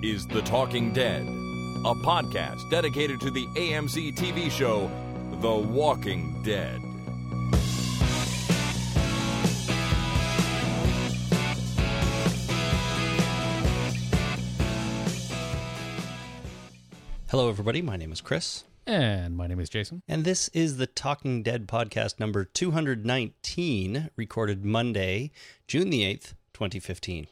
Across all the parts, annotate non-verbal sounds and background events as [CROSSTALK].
This is The Talking Dead, a podcast dedicated to the AMC TV show The Walking Dead. Hello, everybody. My name is Chris, And my name is Jason. and this is the Talking Dead podcast number 219, recorded Monday, June the 8th, 2015.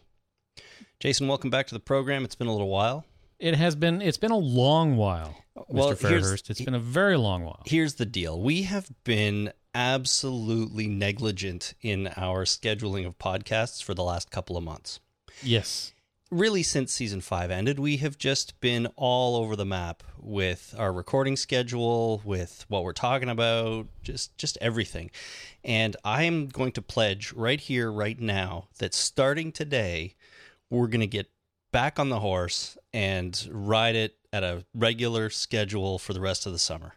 Jason, welcome back to the program. It's been a little while. It has been it's been a long while, Well, Mr. Fairhurst. It's been a very long while. Here's the deal we have been absolutely negligent in our scheduling of podcasts for the last couple of months. Yes. really since season five ended, we have just been all over the map with our recording schedule, with what we're talking about, just just everything. And I am going to pledge right here, right now, that starting today, we're going to get back on the horse and ride it at a regular schedule for the rest of the summer.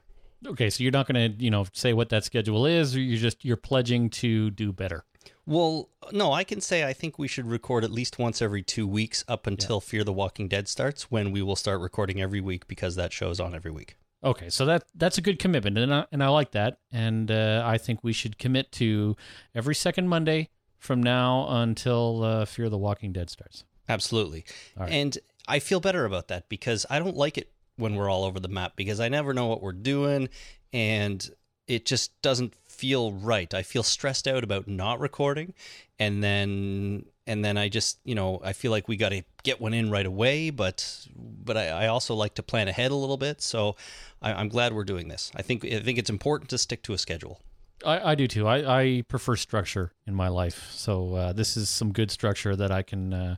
Okay, so you're not going to, you know, say what that schedule is or you're just you're pledging to do better. Well, no, I can say I think we should record at least once every two weeks up until Fear the Walking Dead starts, when we will start recording every week because that show's on every week. Okay, so that that's a good commitment and I, and I like that and uh, I think we should commit to every second Monday from now until uh, Fear the Walking Dead starts. Absolutely. Right. And I feel better about that because I don't like it when we're all over the map because I never know what we're doing and it just doesn't feel right. I feel stressed out about not recording and then and then I just, you know, I feel like we got to get one in right away, but but I, I also like to plan ahead a little bit. So I, I'm glad we're doing this. I think I think it's important to stick to a schedule. I, I do too. I, I prefer structure in my life, so uh, this is some good structure that I can uh,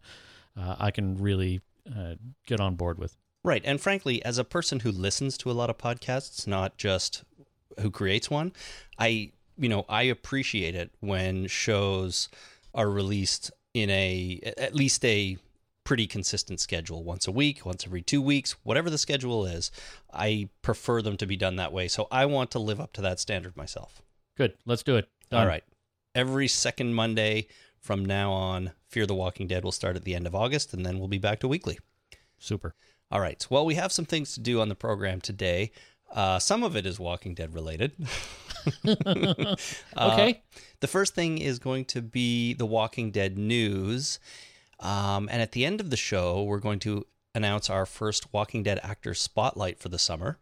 uh, I can really uh, get on board with. Right. And frankly, as a person who listens to a lot of podcasts, not just who creates one, I, you know, I appreciate it when shows are released in a, at least a pretty consistent schedule once a week, once every two weeks, whatever the schedule is. I prefer them to be done that way. So I want to live up to that standard myself. Good, let's do it. Done. All right. Every second Monday from now on, Fear the Walking Dead will start at the end of August, and then we'll be back to weekly. super. All right. Well, we have some things to do on the program today. Uh, some of it is Walking Dead related. [LAUGHS] Uh, Okay. the first thing is going to be the Walking Dead news. Um, and at the end of the show, we're going to announce our first Walking Dead actor spotlight for the summer.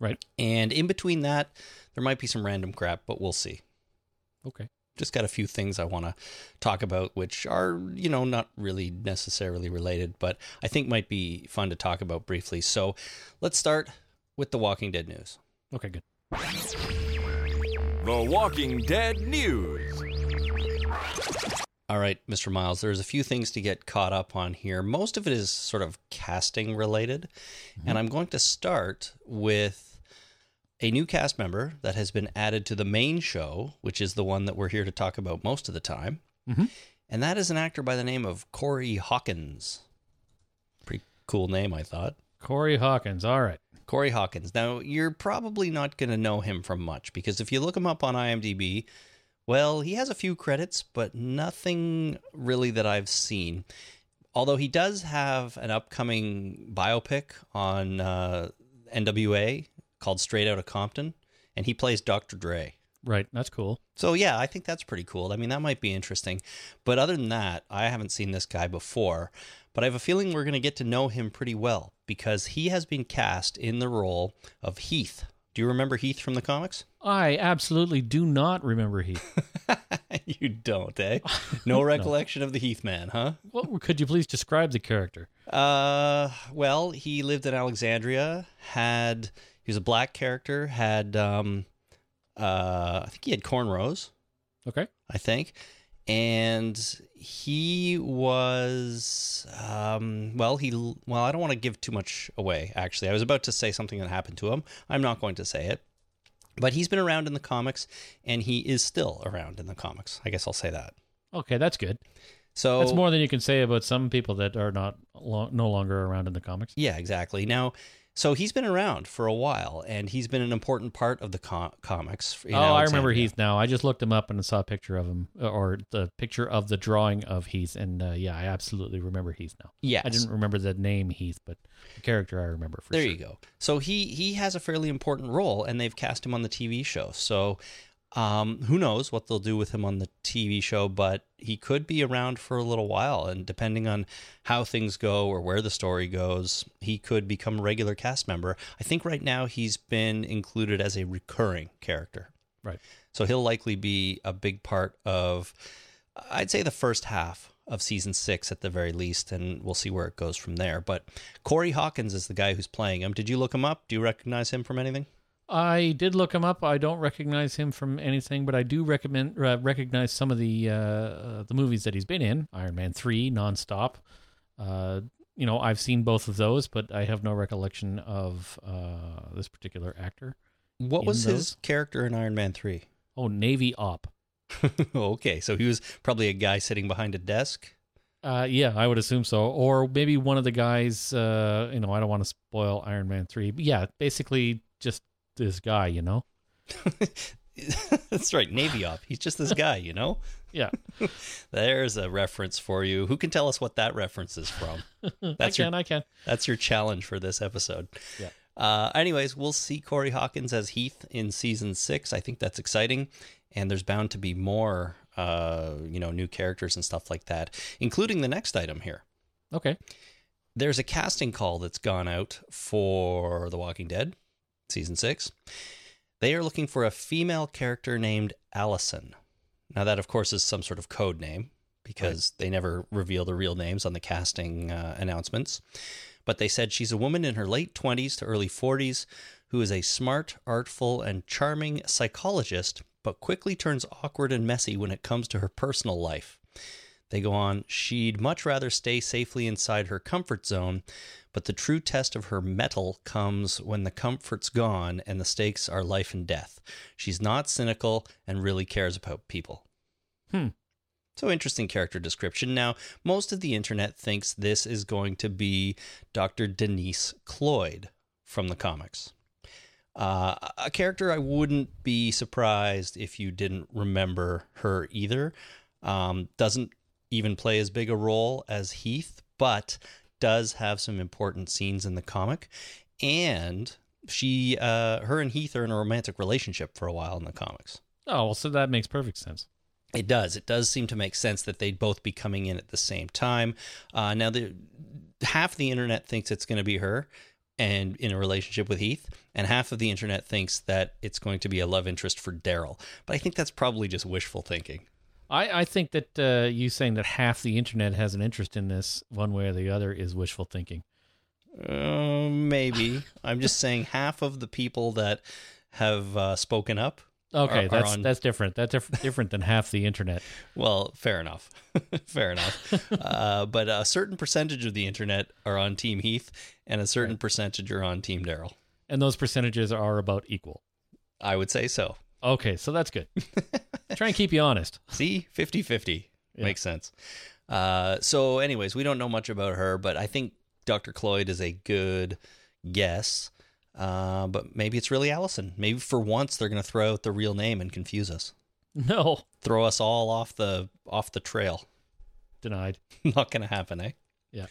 Right. And in between that, there might be some random crap, but we'll see. Okay. Just got a few things I want to talk about, which are, you know, not really necessarily related, but I think might be fun to talk about briefly. So let's start with the Walking Dead news. Okay. Good. The Walking Dead News. All right, Mr. Miles, there's a few things to get caught up on here. Most of it is sort of casting related. Mm-hmm. And I'm going to start with a new cast member that has been added to the main show, which is the one that we're here to talk about most of the time. Mhm. And that is an actor by the name of Corey Hawkins. Pretty cool name, I thought. Corey Hawkins. All right. Corey Hawkins. Now, you're probably not going to know him from much because if you look him up on IMDb, well, he has a few credits, but nothing really that I've seen. Although he does have an upcoming biopic on uh, NWA called Straight Outta Compton, and he plays Dr. Dre. Right. That's cool. So yeah, I think that's pretty cool. I mean, that might be interesting. But other than that, I haven't seen this guy before, but I have a feeling we're going to get to know him pretty well because he has been cast in the role of Heath. Do you remember Heath from the comics? I absolutely do not remember Heath. [LAUGHS] you don't, eh? [LAUGHS] No recollection of the Heath man, huh? what could you please describe the character? Uh, well, he lived in Alexandria. Had he was a black character. Had um, uh, I think he had cornrows. Okay. I think. And he was, um, well, he, well, I don't want to give too much away, actually. I was about to say something that happened to him. I'm not going to say it. But he's been around in the comics, and he is still around in the comics. I guess I'll say that. Okay, that's good. So That's more than you can say about some people that are not lo- no longer around in the comics. Yeah, exactly. Now, So he's been around for a while, and he's been an important part of the com- comics. oh, I remember Heath now. I just looked him up and saw a picture of him, uh, or the picture of the drawing of Heath, and uh, yeah, I absolutely remember Heath now. Yeah, I didn't remember the name Heath, but the character I remember for there sure. There you go. So he he has a fairly important role, and they've cast him on the TV show. So um, who knows what they'll do with him on the TV show? But he could be around for a little while, and depending on how things go or where the story goes, he could become a regular cast member. I think right now he's been included as a recurring character. Right. So he'll likely be a big part of, I'd say, the first half of season six at the very least, and we'll see where it goes from there. But Corey Hawkins is the guy who's playing him. Did you look him up? Do you recognize him from anything? I did look him up. I don't recognize him from anything, but I do recommend uh, recognize some of the uh, uh, the movies that he's been in. Iron Man three, nonstop. Uh, you know, I've seen both of those, but I have no recollection of uh, this particular actor. What was those? his character in Iron Man 3? Oh, Navy Op. [LAUGHS] okay, so he was probably a guy sitting behind a desk. Uh, yeah, I would assume so, or maybe one of the guys. Uh, you know, I don't want to spoil Iron Man three, but yeah, basically just this guy. You know, [LAUGHS] That's right, Navy Op. He's just this guy, you know? [LAUGHS] yeah. [LAUGHS] There's a reference for you. Who can tell us what that reference is from? I That's your can, I can. That's your challenge for this episode. Yeah. Uh, anyways, we'll see Corey Hawkins as Heath in season six. I think that's exciting, and there's bound to be more, uh, you know, new characters and stuff like that, including the next item here. Okay. There's a casting call that's gone out for The Walking Dead season six. They are looking for a female character named Allison. Now, that of course is some sort of code name because they never reveal the real names on the casting uh, announcements. But they said she's a woman in her late 20s to early 40s who is a smart, artful, and charming psychologist, but quickly turns awkward and messy when it comes to her personal life. They go on, she'd much rather stay safely inside her comfort zone, but the true test of her mettle comes when the comfort's gone and the stakes are life and death. She's not cynical and really cares about people. Hmm. So interesting character description. Now, most of the internet thinks this is going to be Dr. Denise Cloyd from the comics. Uh, a character I wouldn't be surprised if you didn't remember her either. Um, doesn't even play as big a role as Heath, but does have some important scenes in the comic. And she, uh, her and Heath are in a romantic relationship for a while in the comics. Oh, well, so that makes perfect sense. It does. It does seem to make sense that they'd both be coming in at the same time. Uh, now, the half the internet thinks it's going to be her and in a relationship with Heath, and half of the internet thinks that it's going to be a love interest for Daryl. But I think that's probably just wishful thinking. I, I think that uh, you saying that half the internet has an interest in this one way or the other is wishful thinking. Uh, maybe. I'm just saying half of the people that have uh, spoken up. Okay, are- are that's on- that's different. That's diff- different than half the internet. Well, fair enough. [LAUGHS] fair enough. uh, but a certain percentage of the internet are on Team Heath, and a certain percentage are on Team Daryl. And those percentages are about equal. I would say so. Okay, so that's good. [LAUGHS] Try and keep you honest. See, 50 50. Yeah. Makes sense. Uh, so, anyways, we don't know much about her, but I think Dr. Cloyd is a good guess. Uh, but maybe it's really Allison. Maybe for once they're going to throw out the real name and confuse us, No, throw us all off the off the trail. denied. [LAUGHS] Not going to happen, eh? Yeah.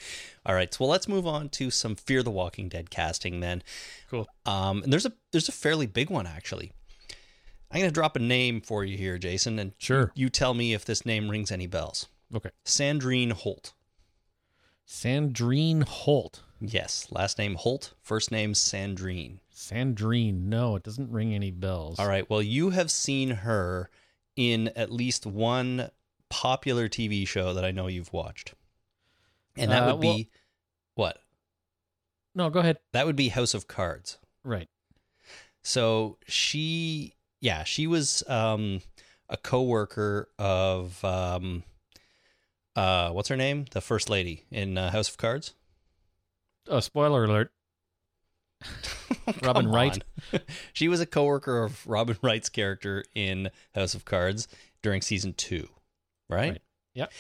All right. So well, let's move on to some Fear the Walking Dead casting then. Cool. Um, and there's a there's a fairly big one actually. I'm going to drop a name for you here, Jason, and Sure. you tell me if this name rings any bells. Okay. Sandrine Holt. Sandrine Holt. Yes, last name Holt, first name Sandrine. Sandrine. No, it doesn't ring any bells. All right. Well, you have seen her in at least one popular TV show that I know you've watched, and that Uh, would be what? No, go ahead. That would be House of Cards. Right. So she, yeah, she was um, a coworker of um, uh, what's her name? The first lady in uh, House of Cards. Oh, spoiler alert. [LAUGHS] Robin Wright? [LAUGHS] she was a co-worker of Robin Wright's character in House of Cards during season two, right? Right. Yep.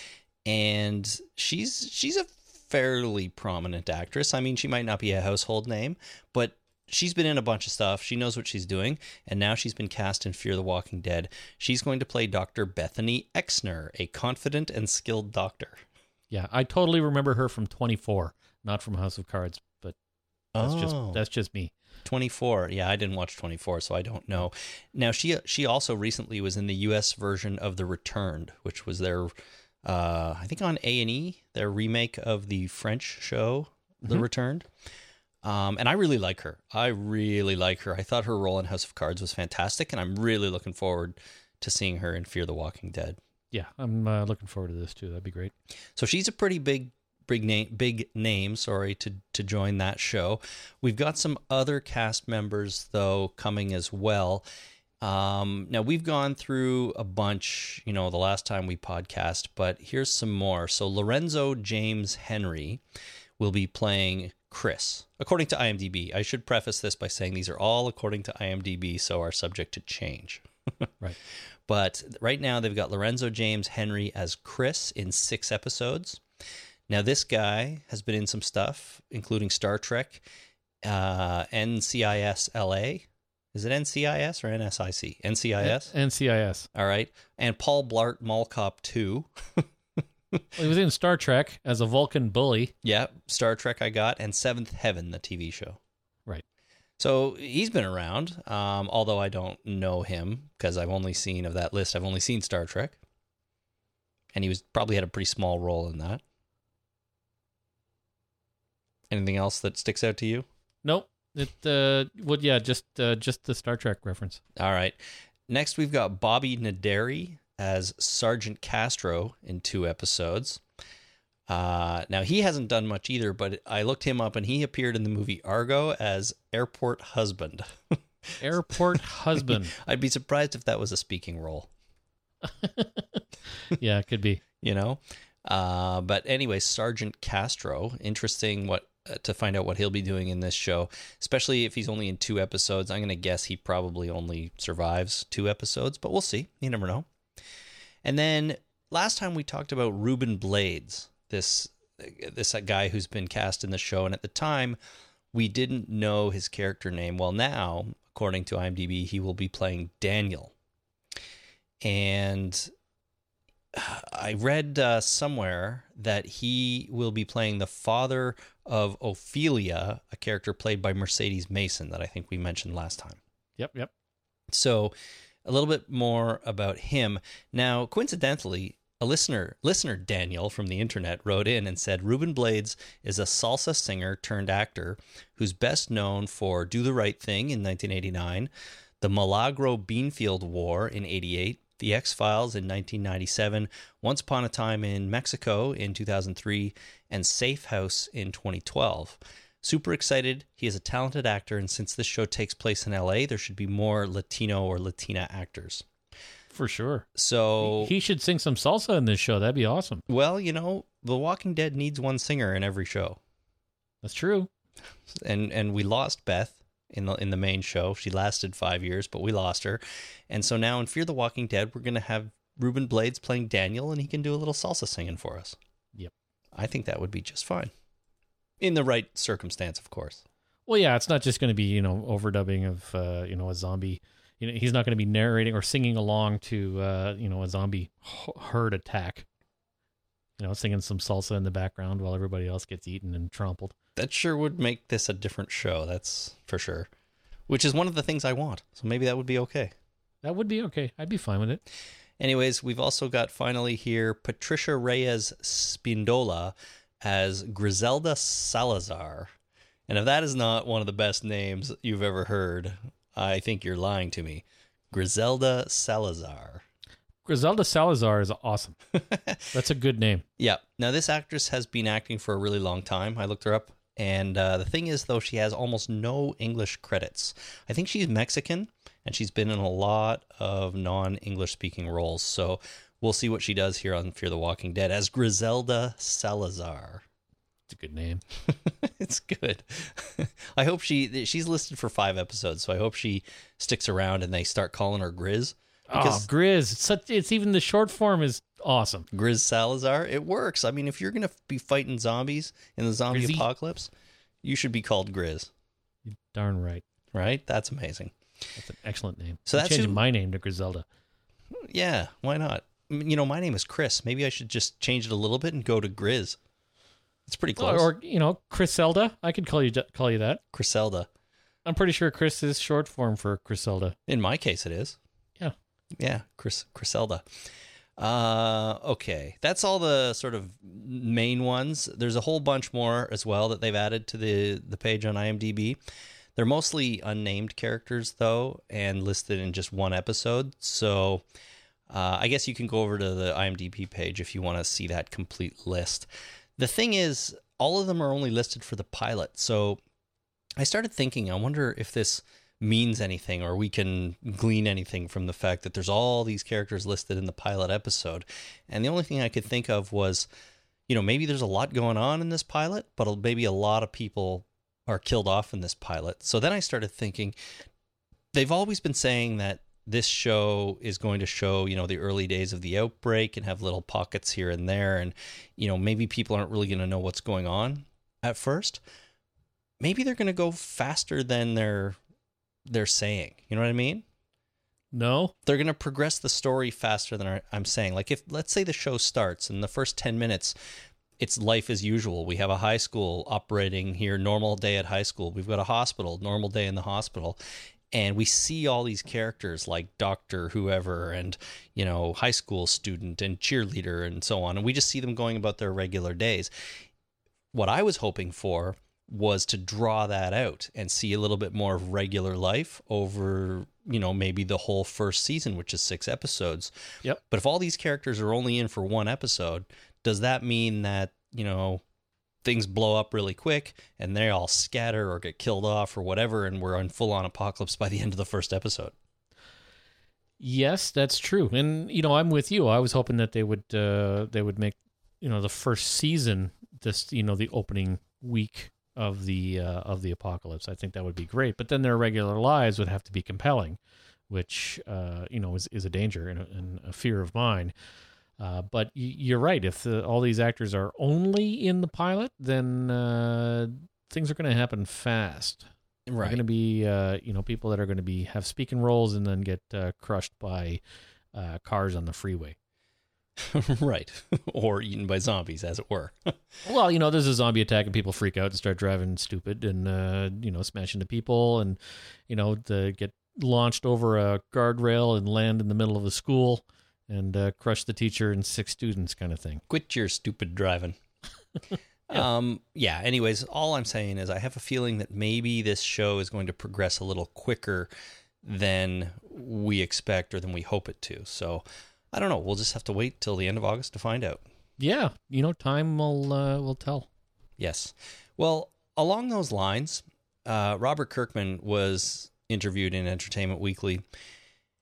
And she's she's a fairly prominent actress. I mean, she might not be a household name, but she's been in a bunch of stuff. She knows what she's doing, and now she's been cast in Fear the Walking Dead. She's going to play Dr. Bethany Exner, a confident and skilled doctor. Yeah, I totally remember her from 24, not from House of Cards, but that's Oh. just that's just me. 24. Yeah, I didn't watch 24, so I don't know. Now she she also recently was in the US version of The Returned, which was their uh I think on A&E, their remake of the French show The Returned. Um, and I really like her. I really like her. I thought her role in House of Cards was fantastic, and I'm really looking forward to seeing her in Fear the Walking Dead. Yeah, I'm uh, looking forward to this too. That'd be great. So she's a pretty big big name big name, sorry, to to join that show. We've got some other cast members though coming as well. Um, now we've gone through a bunch, you know, the last time we podcast, but here's some more. So Lorenzo James Henry will be playing Chris, according to IMDb. I should preface this by saying these are all according to IMDb, so are subject to change. [LAUGHS] right. But right now they've got Lorenzo James Henry as Chris in six episodes. Now, this guy has been in some stuff, including Star Trek, uh, NCIS LA. Is it NCIS or NSIC? NCIS? N- NCIS. All right. And Paul Blart Mall Cop 2. [LAUGHS] [LAUGHS] he was in Star Trek as a Vulcan bully. Yeah, Star Trek I got, and Seventh Heaven, the TV show. Right. So he's been around, um, although I don't know him because I've only seen of that list. I've only seen Star Trek, and he was probably had a pretty small role in that. Anything else that sticks out to you? Nope. It uh would yeah, just uh, just the Star Trek reference. All right. Next, we've got Bobby Naderi as Sergeant Castro in two episodes. Uh, now, he hasn't done much either, but I looked him up and he appeared in the movie Argo as Airport Husband. [LAUGHS] Airport [LAUGHS] husband. I'd be surprised if that was a speaking role, [LAUGHS] yeah, it could be. you know? Uh, but anyway, Sergeant Castro, interesting what uh, to find out what he'll be doing in this show, especially if he's only in two episodes. I'm going to guess he probably only survives two episodes, but we'll see. You never know. And then last time we talked about Ruben Blades, this this guy who's been cast in the show, and at the time we didn't know his character name. Well, now according to IMDb, he will be playing Daniel, and I read uh, somewhere that he will be playing the father of Ophelia, a character played by Mercedes Mason that I think we mentioned last time. Yep, yep. So, a little bit more about him. Now, coincidentally, a listener, listener Daniel from the internet, wrote in and said Ruben Blades is a salsa singer turned actor who's best known for "Do the Right Thing" in 1989, the Milagro Beanfield War in '88, The X Files in 1997, Once Upon a Time in Mexico in 2003, and Safe House in 2012. Super excited. He is a talented actor, and since this show takes place in LA, there should be more Latino or Latina actors. For sure. So, He should sing some salsa in this show. That'd be awesome. well, you know, The Walking Dead needs one singer in every show, That's true. and and we lost Beth in the in the main show. She lasted five years, but we lost her, and so now in Fear the Walking Dead, we're gonna have Ruben Blades playing Daniel, and he can do a little salsa singing for us. Yep. I think that would be just fine, in the right circumstance, of course. Well, yeah, it's not just going to be you know overdubbing of uh, you know a zombie. You know, he's not going to be narrating or singing along to uh, you know a zombie herd attack. You know, singing some salsa in the background while everybody else gets eaten and trampled. That sure would make this a different show. That's for sure. Which is one of the things I want. So maybe that would be okay. That would be okay. I'd be fine with it. Anyways, we've also got finally here Patricia Reyes Spindola as Griselda Salazar. And if that is not one of the best names you've ever heard, I think you're lying to me. Griselda Salazar. Griselda Salazar is awesome. [LAUGHS] That's a good name. Yeah. Now, this actress has been acting for a really long time. I looked her up. And uh, the thing is, though, she has almost no English credits. I think she's Mexican, and she's been in a lot of non English speaking roles. So we'll see what she does here on Fear the Walking Dead as Griselda Salazar. It's a good name. [LAUGHS] it's good. [LAUGHS] I hope she she's listed for five episodes, so I hope she sticks around and they start calling her Grizz Oh, Because- Grizz. It's such. It's even the short form is awesome. Grizz Salazar, it works. I mean, if you're going to be fighting zombies in the zombie Grizzy. apocalypse, you should be called Grizz, Darn right. right? That's amazing. That's an excellent name. So I'm that's changing who- my name to Griselda. Yeah, why not? You know, my name is Chris. Maybe I should just change it a little bit and go to Grizz. It's pretty close. Or, you know, Chriselda. I could call you call you that. Griselda. I'm pretty sure Chris is short form for Griselda. In my case, it is. Yeah. Yeah, Chris Griselda. Uh, okay, that's all the sort of main ones. There's a whole bunch more as well that they've added to the the page on IMDb. They're mostly unnamed characters though, and listed in just one episode. So, uh, I guess you can go over to the IMDb page if you want to see that complete list. The thing is, all of them are only listed for the pilot. So, I started thinking, I wonder if this means anything or we can glean anything from the fact that there's all these characters listed in the pilot episode. And the only thing I could think of was, you know, maybe there's a lot going on in this pilot, but maybe a lot of people are killed off in this pilot. So then I started thinking they've always been saying that this show is going to show, you know, the early days of the outbreak and have little pockets here and there and you know, maybe people aren't really going to know what's going on at first. Maybe they're going to go faster than they're they're saying. You know what I mean? No. They're going to progress the story faster than I'm saying. Like if let's say the show starts and the first 10 minutes it's life as usual. We have a high school operating here, normal day at high school. We've got a hospital, normal day in the hospital. And we see all these characters like doctor, whoever, and, you know, high school student and cheerleader and so on. And we just see them going about their regular days. What I was hoping for was to draw that out and see a little bit more of regular life over, you know, maybe the whole first season, which is six episodes. Yep. But if all these characters are only in for one episode, does that mean that, you know, things blow up really quick and they all scatter or get killed off or whatever and we're on full on apocalypse by the end of the first episode? Yes, that's true. And you know, I'm with you. I was hoping that they would uh they would make, you know, the first season this, you know, the opening week of the uh of the apocalypse. I think that would be great. But then their regular lives would have to be compelling, which uh, you know, is is a danger and a, and a fear of mine. Uh, but y- you're right. If the, all these actors are only in the pilot, then uh, things are going to happen fast. They're going to be, uh, you know, people that are going to be have speaking roles and then get uh, crushed by uh, cars on the freeway. [LAUGHS] right. [LAUGHS] or eaten by zombies, as it were. [LAUGHS] Well, you know, there's a zombie attack and people freak out and start driving stupid and uh, you know smash into people and you know to get launched over a guardrail and land in the middle of a school and uh, crush the teacher and six students, kind of thing. Quit your stupid driving. [LAUGHS] Um, yeah, anyways, all I'm saying is I have a feeling that maybe this show is going to progress a little quicker than we expect or than we hope it to. So I don't know. We'll just have to wait till the end of August to find out. Yeah, you know, time will uh, will tell. Yes. Well, along those lines, uh, Robert Kirkman was interviewed in Entertainment Weekly,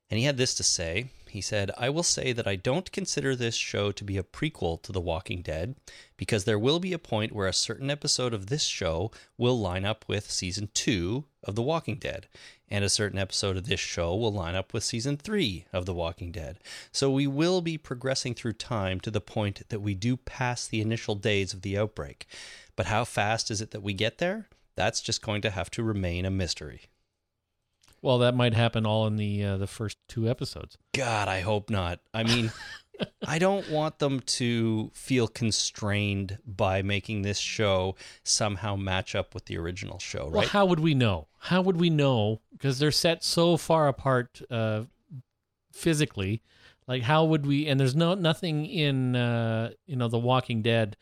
and he had this to say. He said, I will say that I don't consider this show to be a prequel to The Walking Dead because there will be a point where a certain episode of this show will line up with season two of The Walking Dead, and a certain episode of this show will line up with season three of The Walking Dead. So we will be progressing through time to the point that we do pass the initial days of the outbreak. But how fast is it that we get there? That's just going to have to remain a mystery. Well, that might happen all in the uh, the first two episodes. God, I hope not. I mean, [LAUGHS] I don't want them to feel constrained by making this show somehow match up with the original show, Well, right? how would we know? How would we know? Because they're set so far apart uh, physically. Like, how would we? And there's no nothing in uh, you know The Walking Dead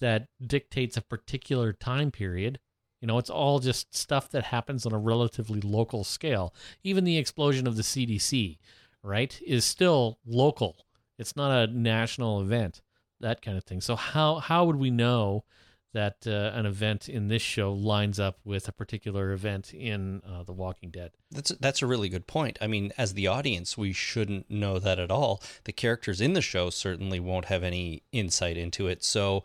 that dictates a particular time period. You know, it's all just stuff that happens on a relatively local scale. Even the explosion of the CDC, right, is still local. It's not a national event. That kind of thing. So how how would we know? that uh, an event in this show lines up with a particular event in uh, The Walking Dead. That's that's a really good point. I mean, as the audience, we shouldn't know that at all. The characters in the show certainly won't have any insight into it. So,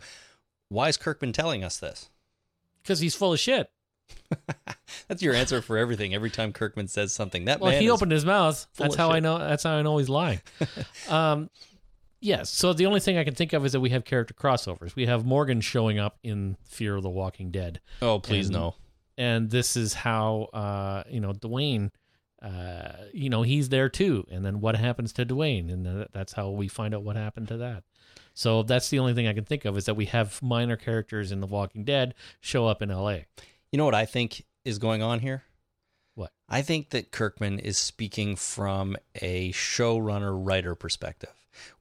why is Kirkman telling us this? Because he's full of shit. [LAUGHS] That's your answer for everything. Every time Kirkman says something, that Well, he opened his mouth. That's how I know. That's how I know he's lying. [LAUGHS] um, yes. So the only thing I can think of is that we have character crossovers. We have Morgan showing up in Fear of the Walking Dead, Oh, please and- no. and this is how uh, you know Duane. Uh, you know he's there too, and then what happens to Duane, and th- that's how we find out what happened to that. So that's the only thing I can think of is that we have minor characters in The Walking Dead show up in L.A. You know what I think is going on here? What? I think that Kirkman is speaking from a showrunner writer perspective.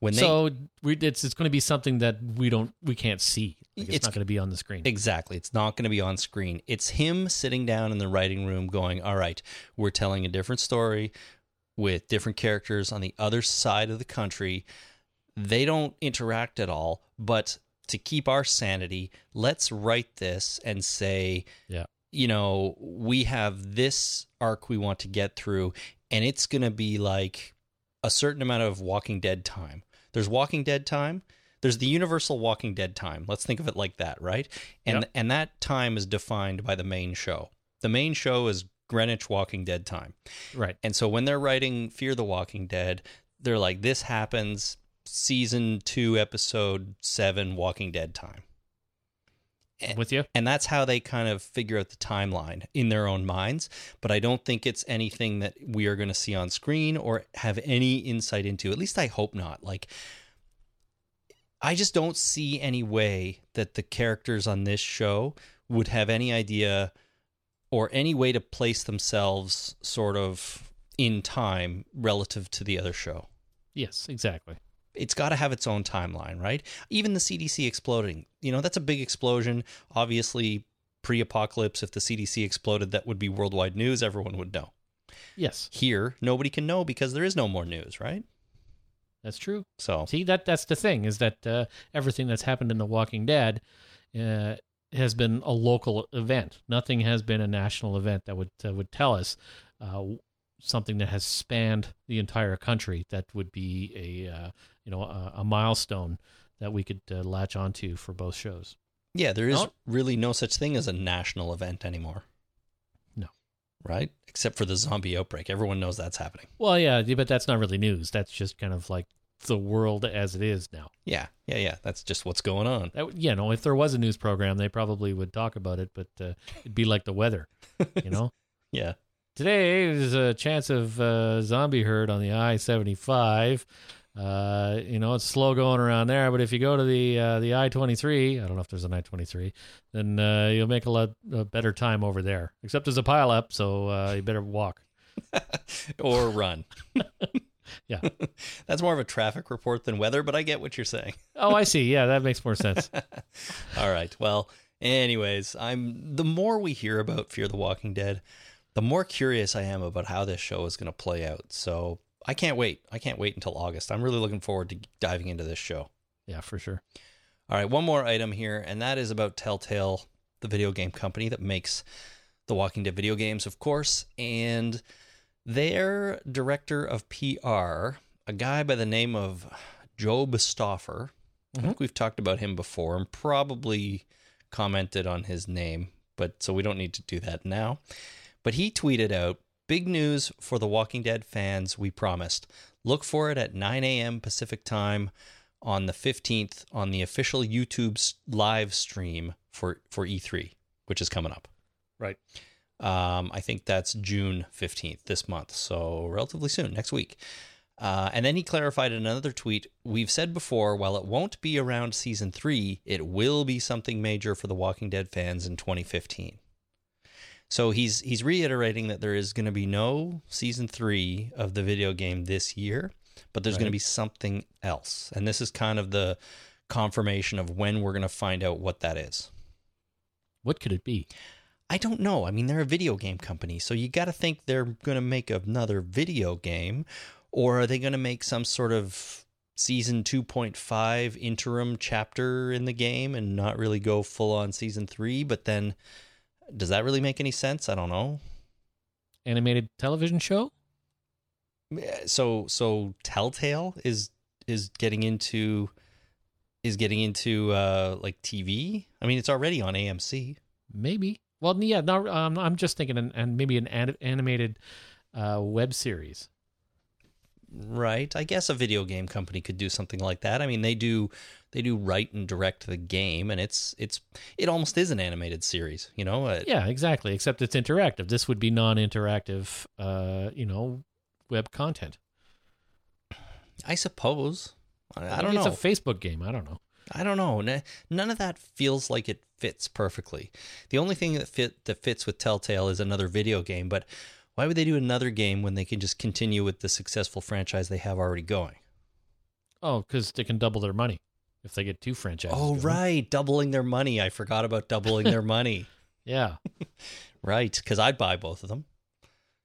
When they so we, it's it's going to be something that we don't we can't see. Like, it's, It's- not going to be on the screen. Exactly. It's not going to be on screen. It's him sitting down in the writing room going, All right, we're telling a different story with different characters on the other side of the country. They don't interact at all, but to keep our sanity, let's write this and say, Yeah. you know, we have this arc we want to get through, and it's going to be like a certain amount of Walking Dead time. There's Walking Dead time. There's the universal Walking Dead time. Let's think of it like that, right? And Yep. and that time is defined by the main show. The main show is Greenwich Walking Dead time. right. And so when they're writing Fear the Walking Dead, they're like, this happens season two, episode seven, Walking Dead time. I'm with you. And that's how they kind of figure out the timeline in their own minds. But I don't think it's anything that we are going to see on screen or have any insight into. At least I hope not. Like, I just don't see any way that the characters on this show would have any idea or any way to place themselves sort of in time relative to the other show Yes, exactly. It's got to have its own timeline, right? Even the CDC exploding, you know, that's a big explosion. Obviously, pre apocalypse, if the CDC exploded, that would be worldwide news. Everyone would know. Yes, Here, nobody can know because there is no more news, right? that's true. So, See that that's the thing is that uh, everything that's happened in The Walking Dead uh, has been a local event. Nothing has been a national event that would uh, would tell us uh, something that has spanned the entire country. That would be a uh, you know a, a milestone that we could uh, latch onto for both shows. yeah, there is No. really no such thing as a national event anymore. No. Right? Except for the zombie outbreak. Everyone knows that's happening. Well, yeah, but that's not really news. That's just kind of like the world as it is now. Yeah, yeah, yeah. That's just what's going on. That, would- you know, if there was a news program, they probably would talk about it, but uh, it'd be like the weather, you [LAUGHS] know. Yeah. Today there's a chance of uh, zombie herd on the I seventy five. Uh, you know, it's slow going around there, but if you go to the uh, the I twenty three, I don't know if there's an I twenty three, then uh, you'll make a lot a better time over there. Except there's a pile up, so uh, you better walk. [LAUGHS] or run. [LAUGHS] Yeah. [LAUGHS] That's more of a traffic report than weather, but I get what you're saying. Oh, I see. Yeah, that makes more sense. All right. Well, anyways, I'm the more we hear about Fear the Walking Dead, the more curious I am about how this show is going to play out. So, I can't wait. I can't wait until August. I'm really looking forward to diving into this show. Yeah, for sure. All right, one more item here, and that is about Telltale, the video game company that makes the Walking Dead video games, of course, and their director of PR, a guy by the name of Job Stauffer. I think mm-hmm. we've talked about him before and probably commented on his name, but so we don't need to do that now. But he tweeted out big news for the Walking Dead fans, we promised. Look for it at 9 a.m. Pacific time on the 15th on the official YouTube live stream for, for E3, which is coming up. Right. Um, I think that's June 15th this month, so relatively soon, next week. Uh, and then he clarified in another tweet We've said before, while it won't be around season three, it will be something major for the Walking Dead fans in 2015. So he's he's reiterating that there is going to be no season three of the video game this year, but there's going to be something else, and this is kind of the confirmation of when we're going to find out what that is. What could it be? I don't know. I mean, they're a video game company, so you got to think they're going to make another video game, or are they going to make some sort of season 2.5 interim chapter in the game and not really go full on season 3, but then does that really make any sense? I don't know. Animated television show? So so Telltale is is getting into is getting into uh like TV. I mean, it's already on AMC. Maybe. Well, yeah, no, um, I'm just thinking, an, and maybe an ad- animated uh, web series. Right. I guess a video game company could do something like that. I mean, they do they do write and direct the game and it's it's it almost is an animated series, you know? Uh, Yeah, exactly. Except it's interactive. This would be non-interactive, uh, you know, web content. I suppose. I, I don't know. It's a Facebook game. I don't know. I don't know. None of that feels like it fits perfectly. The only thing that fit that fits with Telltale is another video game, but why would they do another game when they can just continue with the successful franchise they have already going? Oh, because they can double their money if they get two franchises. Oh, going. right, doubling their money. I forgot about doubling their [LAUGHS] money. Yeah. Right, because I'd buy both of them,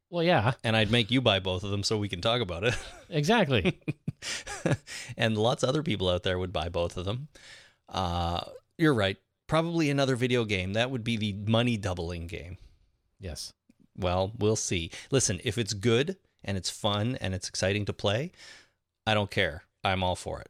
Well, yeah. and I'd make you buy both of them so we can talk about it. Exactly. [LAUGHS] and lots of other people out there would buy both of them. Uh, you're right. Probably another video game. That would be the money doubling game. yes. Well, we'll see. Listen, if it's good and it's fun and it's exciting to play, I don't care. I'm all for it.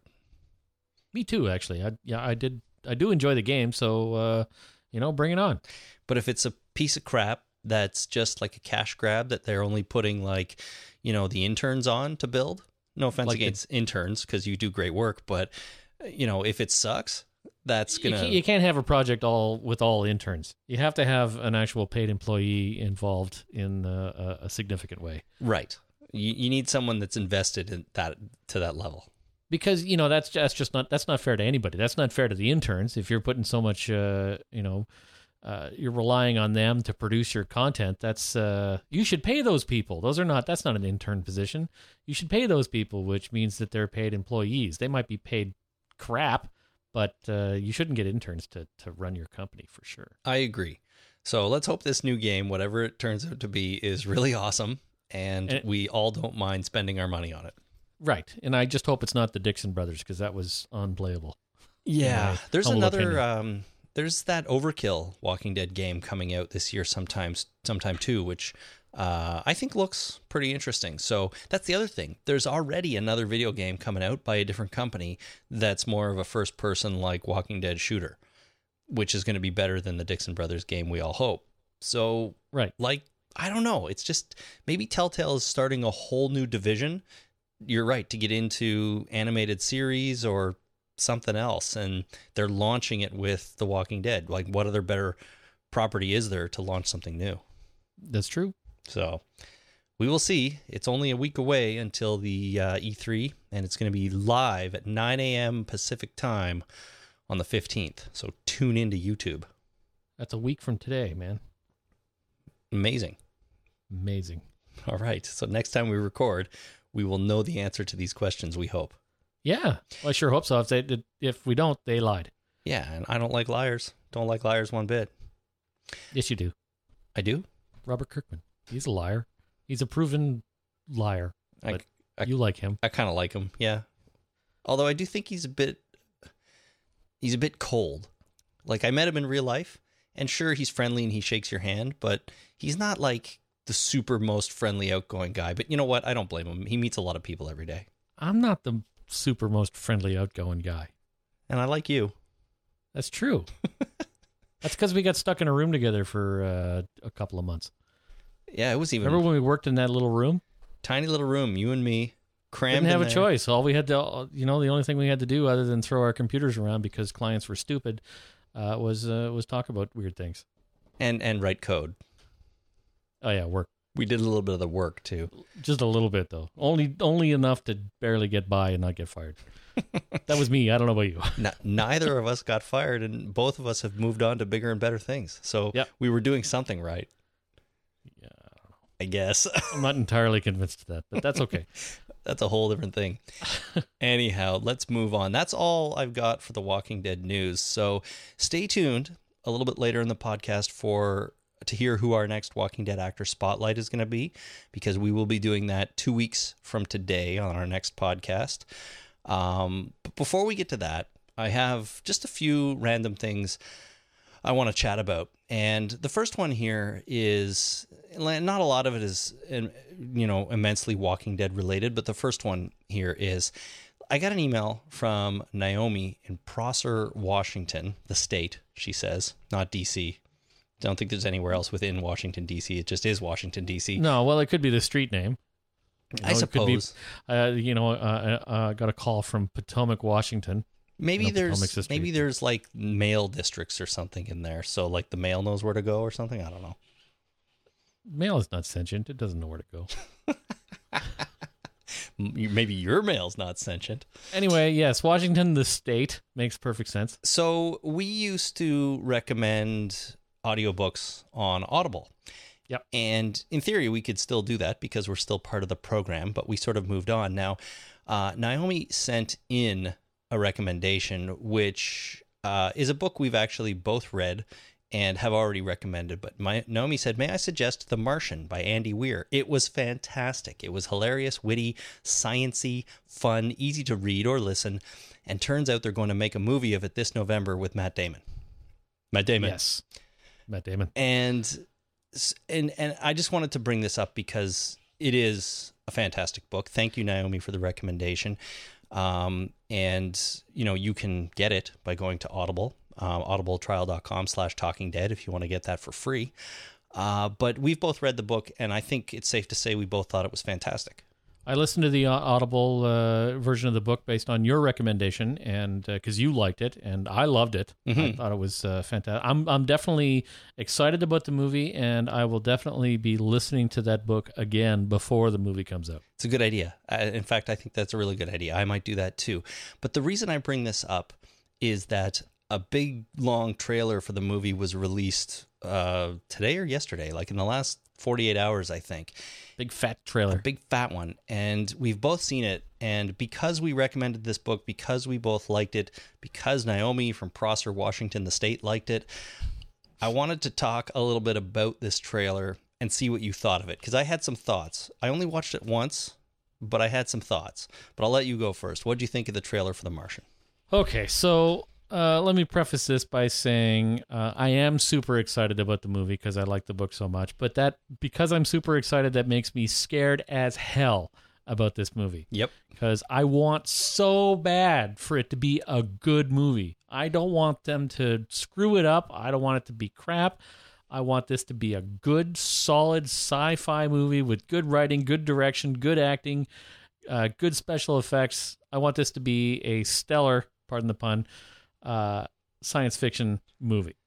Me too. Actually, I yeah, I did. I do enjoy the game. So, uh, you know, bring it on. But if it's a piece of crap that's just like a cash grab that they're only putting like, you know, the interns on to build, no offense Like the- against interns because you do great work, but you know, if it sucks, that's gonna you can't have a project all with all interns. You have to have an actual paid employee involved in uh, a, a significant way. right. You, you need someone that's invested in that to that level. Because you know that's that's just not that's not fair to anybody. That's not fair to the interns if you're putting so much uh, you know uh, you're relying on them to produce your content. That's uh, you should pay those people. Those are not that's not an intern position. You should pay those people, which means that they're paid employees. They might be paid crap, but uh, you shouldn't get interns to to run your company for sure. I agree. So let's hope this new game, whatever it turns out to be, is really awesome, and And- we all don't mind spending our money on it. Right, and I just hope it's not the Dixon brothers because that was unplayable. Yeah, there's another. Um, there's that Overkill Walking Dead game coming out this year, sometimes, sometime too, which uh, I think looks pretty interesting. So that's the other thing. There's already another video game coming out by a different company that's more of a first-person like Walking Dead shooter, which is going to be better than the Dixon Brothers game. We all hope. So Right. like I don't know. It's just maybe Telltale is starting a whole new division. You're right to get into animated series or something else, and they're launching it with The Walking Dead. Like, what other better property is there to launch something new? That's true. So we will see. It's only a week away until the uh, E3, and it's going to be live at 9 a.m. Pacific time on the 15th. So tune into YouTube. That's a week from today, man. Amazing. Amazing. All right. So next time we record, we will know the answer to these questions, we hope. Yeah, well, I sure hope so. If they if we don't, they lied. Yeah, and I don't like liars. Don't like liars one bit. Yes, you do. I do. Robert Kirkman. He's a liar. He's a proven liar. I I- you like him. I kind of like him. Yeah. Although I do think he's a bit he's a bit cold. Like I met him in real life, and sure he's friendly and he shakes your hand, but he's not like the super most friendly outgoing guy. But you know what? I don't blame him. He meets a lot of people every day. I'm not the super most friendly, outgoing guy. And I like you. That's true. [LAUGHS] That's because we got stuck in a room together for uh, a couple of months. Yeah, it was even Remember when we worked in that little room? tiny little room, you and me, crammed Didn't have a there. choice. All we had to, you know, the only thing we had to do other than throw our computers around because clients were stupid uh, was uh, was talk about weird things. and and write code. Oh yeah, work We did a little bit of the work too. just a little bit though. Only only enough to barely get by and not get fired. [LAUGHS] that was me. I don't know about you. N- neither of us got fired, and both of us have moved on to bigger and better things. So Yep. we were doing something right, Yeah, I guess. I'm not entirely convinced of that, but that's okay. [LAUGHS] That's a whole different thing. Anyhow, let's move on. That's all I've got for the Walking Dead news. So stay tuned a little bit later in the podcast for to hear who our next Walking Dead actor spotlight is going to be, because we will be doing that two weeks from today on our next podcast. Um, but before we get to that, I have just a few random things I want to chat about. And the first one here is not a lot of it is, you know, immensely Walking Dead related, but the first one here is I got an email from Naomi in Prosser, Washington, the state, she says, not DC. Don't think there's anywhere else within Washington D.C. It just is Washington D.C. No, well, it could be the street name. You I know, it could be, suppose uh, you know, uh, uh, uh, got a call from Potomac, Washington. maybe there's the maybe there's like mail districts or something in there, so like the mail knows where to go or something. I don't know. Mail is not sentient; it doesn't know where to go. [LAUGHS] [LAUGHS] Maybe your mail's not sentient. Anyway, yes, Washington, the state, makes perfect sense. So we used to recommend audiobooks on Audible. Yep. And in theory, we could still do that because we're still part of the program, but we sort of moved on. Now, uh, Naomi sent in a recommendation, which uh, is a book we've actually both read and have already recommended. But my, Naomi said, May I suggest The Martian by Andy Weir? It was fantastic. It was hilarious, witty, sciency, fun, easy to read or listen. And turns out they're going to make a movie of it this November with Matt Damon. Matt Damon Yes, Matt Damon. and and and I just wanted to bring this up because it is a fantastic book. Thank you, Naomi, for the recommendation. Um, and you know you can get it by going to Audible, uh, audibletrial.com slash Talking Dead if you want to get that for free. Uh, but we've both read the book, and I think it's safe to say we both thought it was fantastic. I listened to the uh, Audible uh, version of the book based on your recommendation, and because you liked it and I loved it, I Mhm. thought it was uh, fantastic. I'm I'm definitely excited about the movie, and I will definitely be listening to that book again before the movie comes out. It's a good idea. Uh, in fact, I think that's a really good idea. I might do that too. But the reason I bring this up is that a big long trailer for the movie was released uh, today or yesterday, like in the last 48 hours, I think. Big fat A trailer. big fat one. And we've both seen it. And because we recommended this book, because we both liked it, because Naomi from Prosser, Washington, the state liked it, I wanted to talk a little bit about this trailer and see what you thought of it. Because I had some thoughts. I only watched it once, but I had some thoughts. But I'll let you go first. What do you think of the trailer for The Martian? Okay, so uh, let me preface this by saying uh, I am super excited about the movie because I like the book so much. But that because I'm super excited, that makes me scared as hell about this movie Yep. because I want so bad for it to be a good movie. I don't want them to screw it up. I don't want it to be crap. I want this to be a good, solid sci-fi movie with good writing, good direction, good acting, uh, good special effects. I want this to be a stellar, pardon the pun, uh, science fiction movie.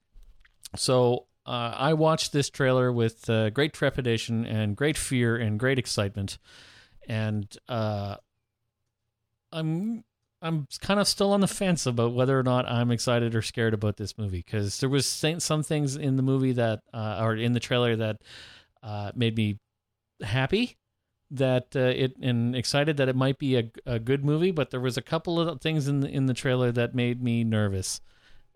So uh, I watched this trailer with uh, great trepidation and great fear and great excitement, and uh, I'm I'm kind of still on the fence about whether or not I'm excited or scared about this movie because there was some things in the movie that uh, or in the trailer that uh, made me happy that uh, it and excited that it might be a, a good movie, but there was a couple of things in the, in the trailer that made me nervous,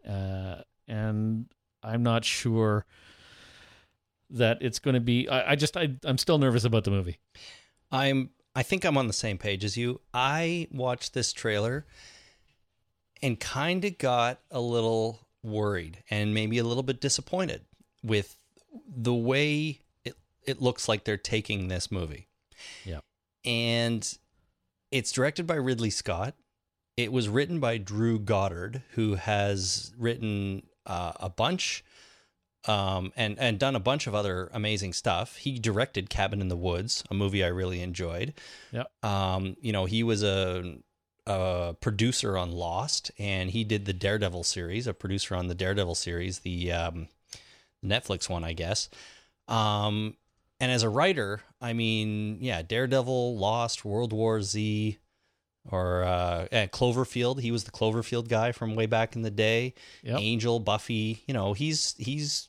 uh, and I'm not sure that it's going to be. I, I just I, I'm still nervous about the movie. I'm I think I'm on the same page as you. I watched this trailer and kind of got a little worried and maybe a little bit disappointed with the way it it looks like they're taking this movie. Yeah. And it's directed by Ridley Scott. It was written by Drew Goddard, who has written uh, a bunch um, and and done a bunch of other amazing stuff. He directed Cabin in the Woods, a movie I really enjoyed. Yep. Um, you know, he was a, a producer on Lost, and he did the Daredevil series, a producer on the Daredevil series, the um, Netflix one, I guess. Um, and as a writer, I mean, yeah, Daredevil, Lost, World War Z, or uh, eh, Cloverfield. He was the Cloverfield guy from way back in the day. Yep. Angel, Buffy. You know, he's he's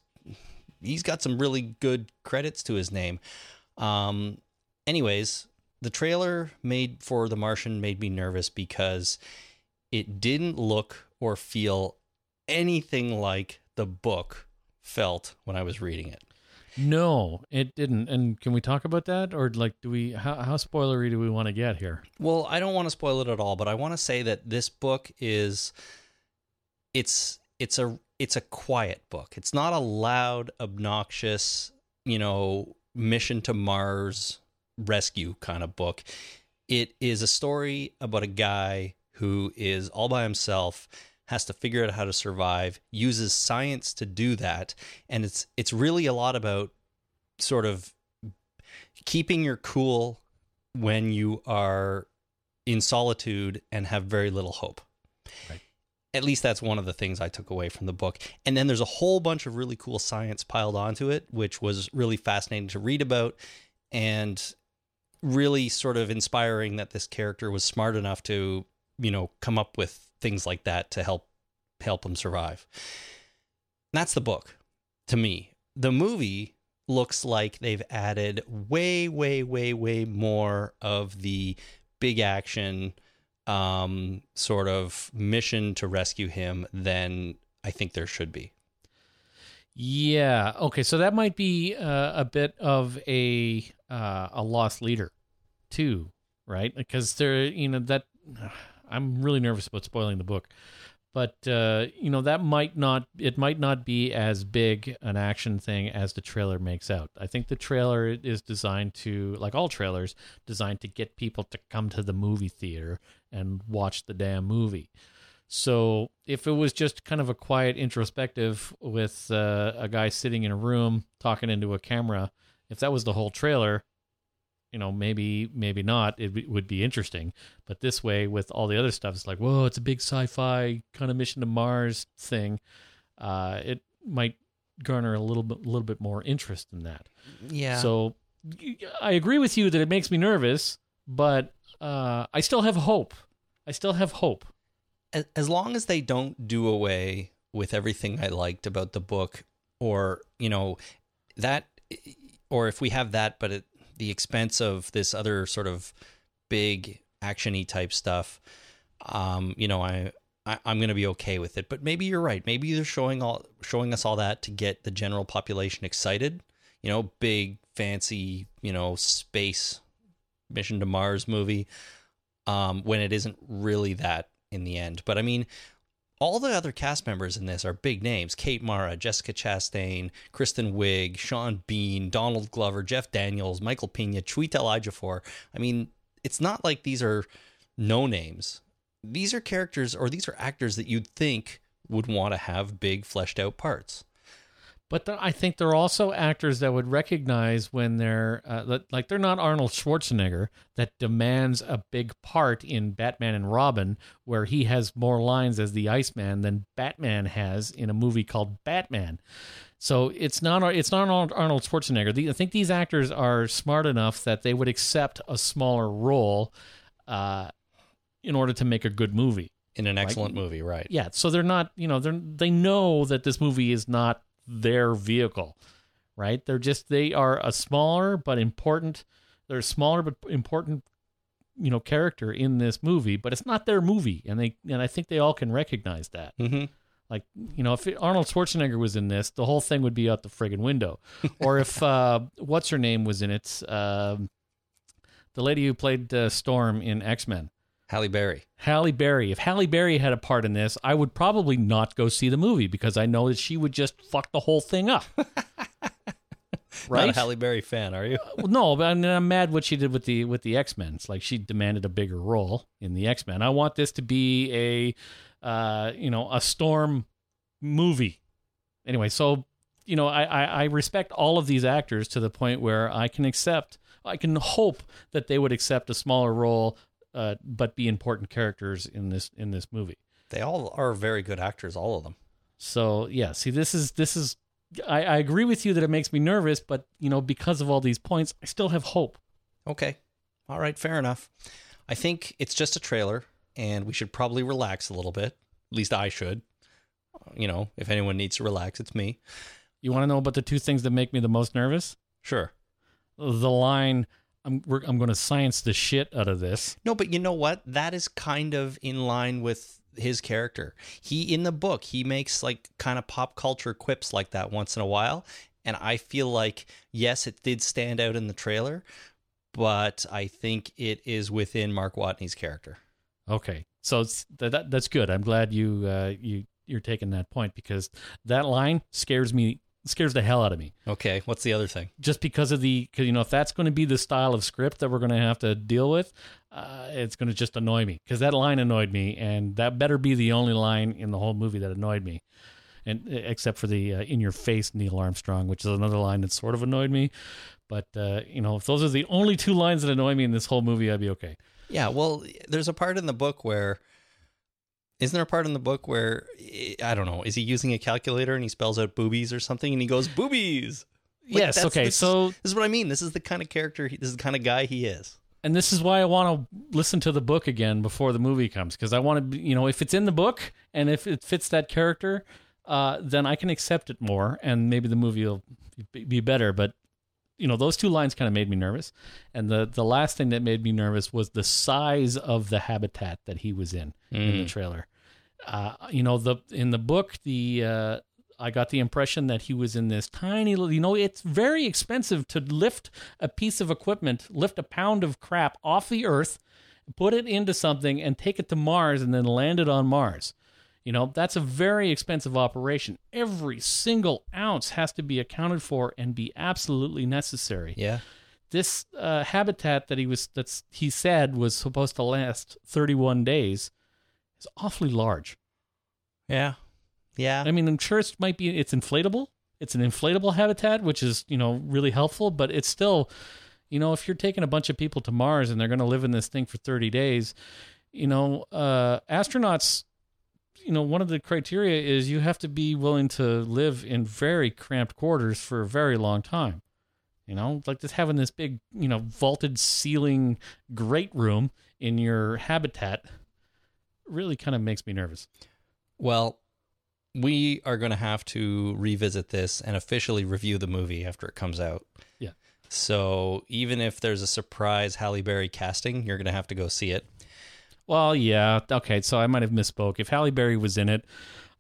he's got some really good credits to his name. Um, anyways, the trailer made for The Martian made me nervous because it didn't look or feel anything like the book felt when I was reading it. No, it didn't. And can we talk about that, or like, do we? How, how spoilery do we want to get here? Well, I don't want to spoil it at all, but I want to say that this book is it's it's a it's a quiet book. It's not a loud, obnoxious, you know, mission to Mars rescue kind of book. It is a story about a guy who is all by himself, has to figure out how to survive, uses science to do that, and it's it's really a lot about sort of keeping your cool when you are in solitude and have very little hope. Right. At least that's one of the things I took away from the book. And then there's a whole bunch of really cool science piled onto it, which was really fascinating to read about and really sort of inspiring that this character was smart enough to, you know, come up with things like that to help help him survive. That's the book to me. The movie looks like they've added way, way, way, way more of the big action um, sort of mission to rescue him than I think there should be. Yeah. Okay. So that might be uh, a bit of a uh, a lost leader, too, right? Because there, you know, that I'm really nervous about spoiling the book, but uh, you know that might not it might not be as big an action thing as the trailer makes out. I think the trailer is designed to, like all trailers, designed to get people to come to the movie theater and watch the damn movie. So if it was just kind of a quiet introspective with uh, a guy sitting in a room talking into a camera, if that was the whole trailer, you know, maybe maybe not. It w- would be interesting. But this way, with all the other stuff, it's like, whoa, it's a big sci-fi kind of mission to Mars thing. Uh, it might garner a little bit, little bit more interest in that. Yeah. So I agree with you that it makes me nervous, but uh, I still have hope. I still have hope. as, long as they don't do away with everything I liked about the book, or you know that, or if we have that, but at the expense of this other sort of big actiony type stuff, um, you know, I, I I'm going to be okay with it. But maybe you're right. Maybe they're showing all showing us all that to get the general population excited. You know, big fancy, you know, space mission to Mars movie. Um, when it isn't really that in the end. But I mean, all the other cast members in this are big names Kate Mara, Jessica Chastain, Kristen Wiig, Sean Bean, Donald Glover, Jeff Daniels, Michael Pena, Chiwetel Ejiofor. I mean, it's not like these are no names. These are characters or these are actors that you'd think would want to have big fleshed out parts. But th- I think they're also actors that would recognize when they're uh, like they're not Arnold Schwarzenegger that demands a big part in Batman and Robin, where he has more lines as the Iceman than Batman has in a movie called Batman. So it's not it's not Arnold Schwarzenegger. The, I think these actors are smart enough that they would accept a smaller role uh, in order to make a good movie. In an excellent movie, right? Yeah, so they're not, you know, they are they know that this movie is not their vehicle, right? They're just they are a smaller but important, they're a smaller but important, you know, character in this movie, but it's not their movie, and they and I think they all can recognize that. Mm-hmm. Like, you know, if Arnold Schwarzenegger was in this, the whole thing would be out the friggin' window. [LAUGHS] or if uh, what's her name was in it, um the lady who played uh, Storm in X Men. Halle Berry. Halle Berry. If Halle Berry had a part in this, I would probably not go see the movie because I know that she would just fuck the whole thing up. right? [LAUGHS] Not a Halle Berry fan, are you? Well, no, but I'm, I'm mad what she did with the with the X Men. It's like she demanded a bigger role in the X Men. I want this to be a, uh, you know, a Storm movie. Anyway, so you know, I, I I respect all of these actors to the point where I can accept, I can hope that they would accept a smaller role, uh, but be important characters in this in this movie. They all are very good actors, all of them. So yeah, see, this is this is. I, I agree with you that it makes me nervous, but you know, because of all these points, I still have hope. Okay. All right, fair enough. I think it's just a trailer and we should probably relax a little bit. At least I should. You know, if anyone needs to relax, it's me. You want to know about the two things that make me the most nervous? Sure. The line, "I'm we're, I'm going to science the shit out of this." No, but you know what? That is kind of in line with his character. He in the book, he makes like kind of pop culture quips like that once in a while, and I feel like yes, it did stand out in the trailer, but I think it is within Mark Watney's character. Okay, so it's, that, that that's good. I'm glad you uh, you you're taking that point because that line scares me scares the hell out of me. Okay, what's the other thing? Just because of the, cause, you know, if that's going to be the style of script that we're going to have to deal with, uh, it's going to just annoy me because that line annoyed me, and that better be the only line in the whole movie that annoyed me. And except for the uh, in your face Neil Armstrong, which is another line that sort of annoyed me. But uh, you know, if those are the only two lines that annoy me in this whole movie, I'd be okay. Yeah, well, there's a part in the book where isn't there a part in the book where I don't know, is he using a calculator and he spells out boobies or something and he goes boobies? Like, yes. Okay. this So this is what I mean. This is the kind of character. He, this is the kind of guy he is. and this is why I want to listen to the book again before the movie comes because I want to, you know, if it's in the book and if it fits that character, uh, then I can accept it more, and maybe the movie will be- be better. But you know, those two lines kind of made me nervous, and the the last thing that made me nervous was the size of the habitat that he was in in the trailer. Uh, you know, the in the book, the uh, I got the impression that he was in this tiny little. You know, it's very expensive to lift a piece of equipment, lift a pound of crap off the Earth, put it into something, and take it to Mars, and then land it on Mars. You know, that's a very expensive operation. Every single ounce has to be accounted for and be absolutely necessary Yeah. this uh, habitat that he was that's he said was supposed to last 31 days is awfully large. Yeah. Yeah. I mean, I'm sure it might be it's inflatable. It's an inflatable habitat, which is you know really helpful, but it's still, you know, if you're taking a bunch of people to Mars and they're going to live in this thing for 30 days, you know, uh, astronauts. You know, one of the criteria is you have to be willing to live in very cramped quarters for a very long time. You know, like just having this big, you know, vaulted ceiling great room in your habitat really kind of makes me nervous. Well, we are going to have to revisit this and officially review the movie after it comes out. Yeah. So even if there's a surprise Halle Berry casting, you're going to have to go see it. Well, yeah, okay. So I might have misspoke. If Halle Berry was in it,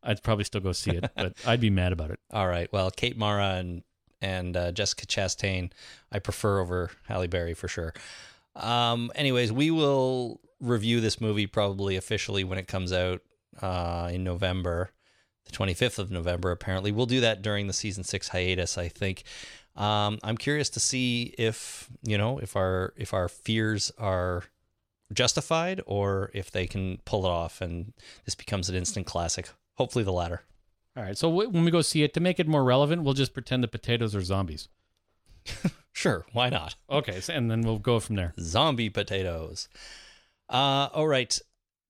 I'd probably still go see it, [LAUGHS] but I'd be mad about it. All right. Well, Kate Mara and and uh, Jessica Chastain, I prefer over Halle Berry for sure. Um, anyways, we will review this movie probably officially when it comes out uh, in November, the 25th of November. Apparently, we'll do that during the season six hiatus. I think. Um, I'm curious to see if you know if our if our fears are justified or if they can pull it off and this becomes an instant classic. Hopefully, the latter. All right. So w- when we go see it, to make it more relevant, we'll just pretend the potatoes are zombies. [LAUGHS] Sure, why not? Okay. So, and then we'll go from there. zombie potatoes. Uh, all right.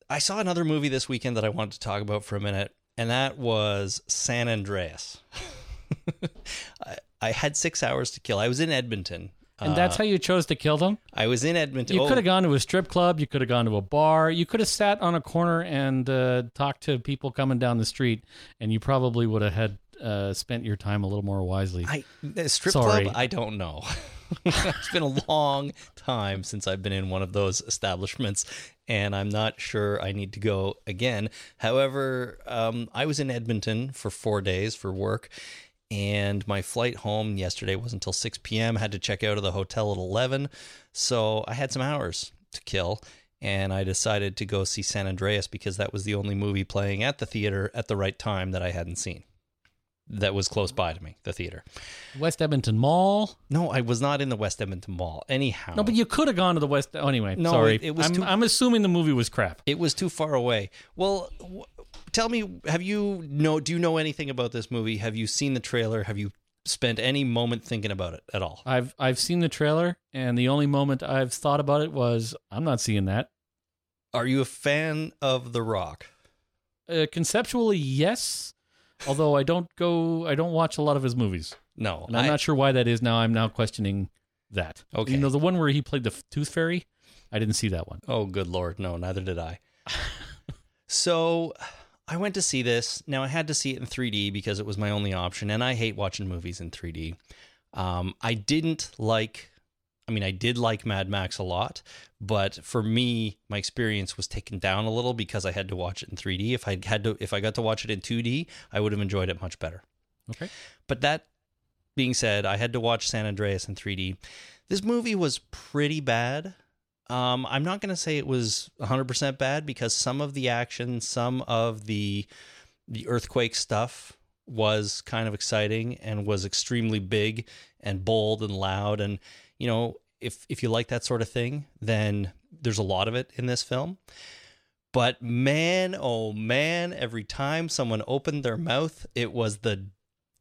I saw another movie this weekend that I wanted to talk about for a minute, and that was San Andreas. [LAUGHS] I, I had six hours to kill. I was in Edmonton. And that's how you chose to kill them? I was in Edmonton. You Oh, could have gone to a strip club. You could have gone to a bar. You could have sat on a corner and uh, talked to people coming down the street, and you probably would have had uh, spent your time a little more wisely. I, the strip Sorry. club, I don't know. [LAUGHS] it's been a long time since I've been in one of those establishments, and I'm not sure I need to go again. However, um, I was in Edmonton for four days for work, and my flight home yesterday was until 6 p.m. had to check out of the hotel at 11, so I had some hours to kill. And I decided to go see San Andreas because that was the only movie playing at the theater at the right time that I hadn't seen. That was close by to me, the theater. West Edmonton Mall. No, I was not in the West Edmonton Mall. Anyhow, No, but you could have gone to the West. Oh, anyway, No, sorry. it- it was I'm, too- I'm assuming the movie was crap. it was too far away. Well, tell me, have you know? Do you know anything about this movie? Have you seen the trailer? Have you spent any moment thinking about it at all? I've I've seen the trailer, and the only moment I've thought about it was I'm not seeing that. Are you a fan of The Rock? Uh, conceptually, yes. Although I don't go, I don't watch a lot of his movies, No, and I'm I- not sure why that is. Now I'm now questioning that. Okay. you know the one where he played the Tooth Fairy. I didn't see that one. Oh, good lord, no, neither did I. [LAUGHS] so, I went to see this. Now I had to see it in 3D because it was my only option, and I hate watching movies in 3D. Um, I didn't like. I mean, I did like Mad Max a lot, but for me, my experience was taken down a little because I had to watch it in 3D. If I had to, if I got to watch it in 2D, I would have enjoyed it much better. Okay. But that being said, I had to watch San Andreas in 3D. This movie was pretty bad. Um, I'm not going to say it was 100% bad because some of the action, some of the the earthquake stuff was kind of exciting and was extremely big and bold and loud. And you know if if you like that sort of thing then there's a lot of it in this film. But man oh man every time someone opened their mouth it was the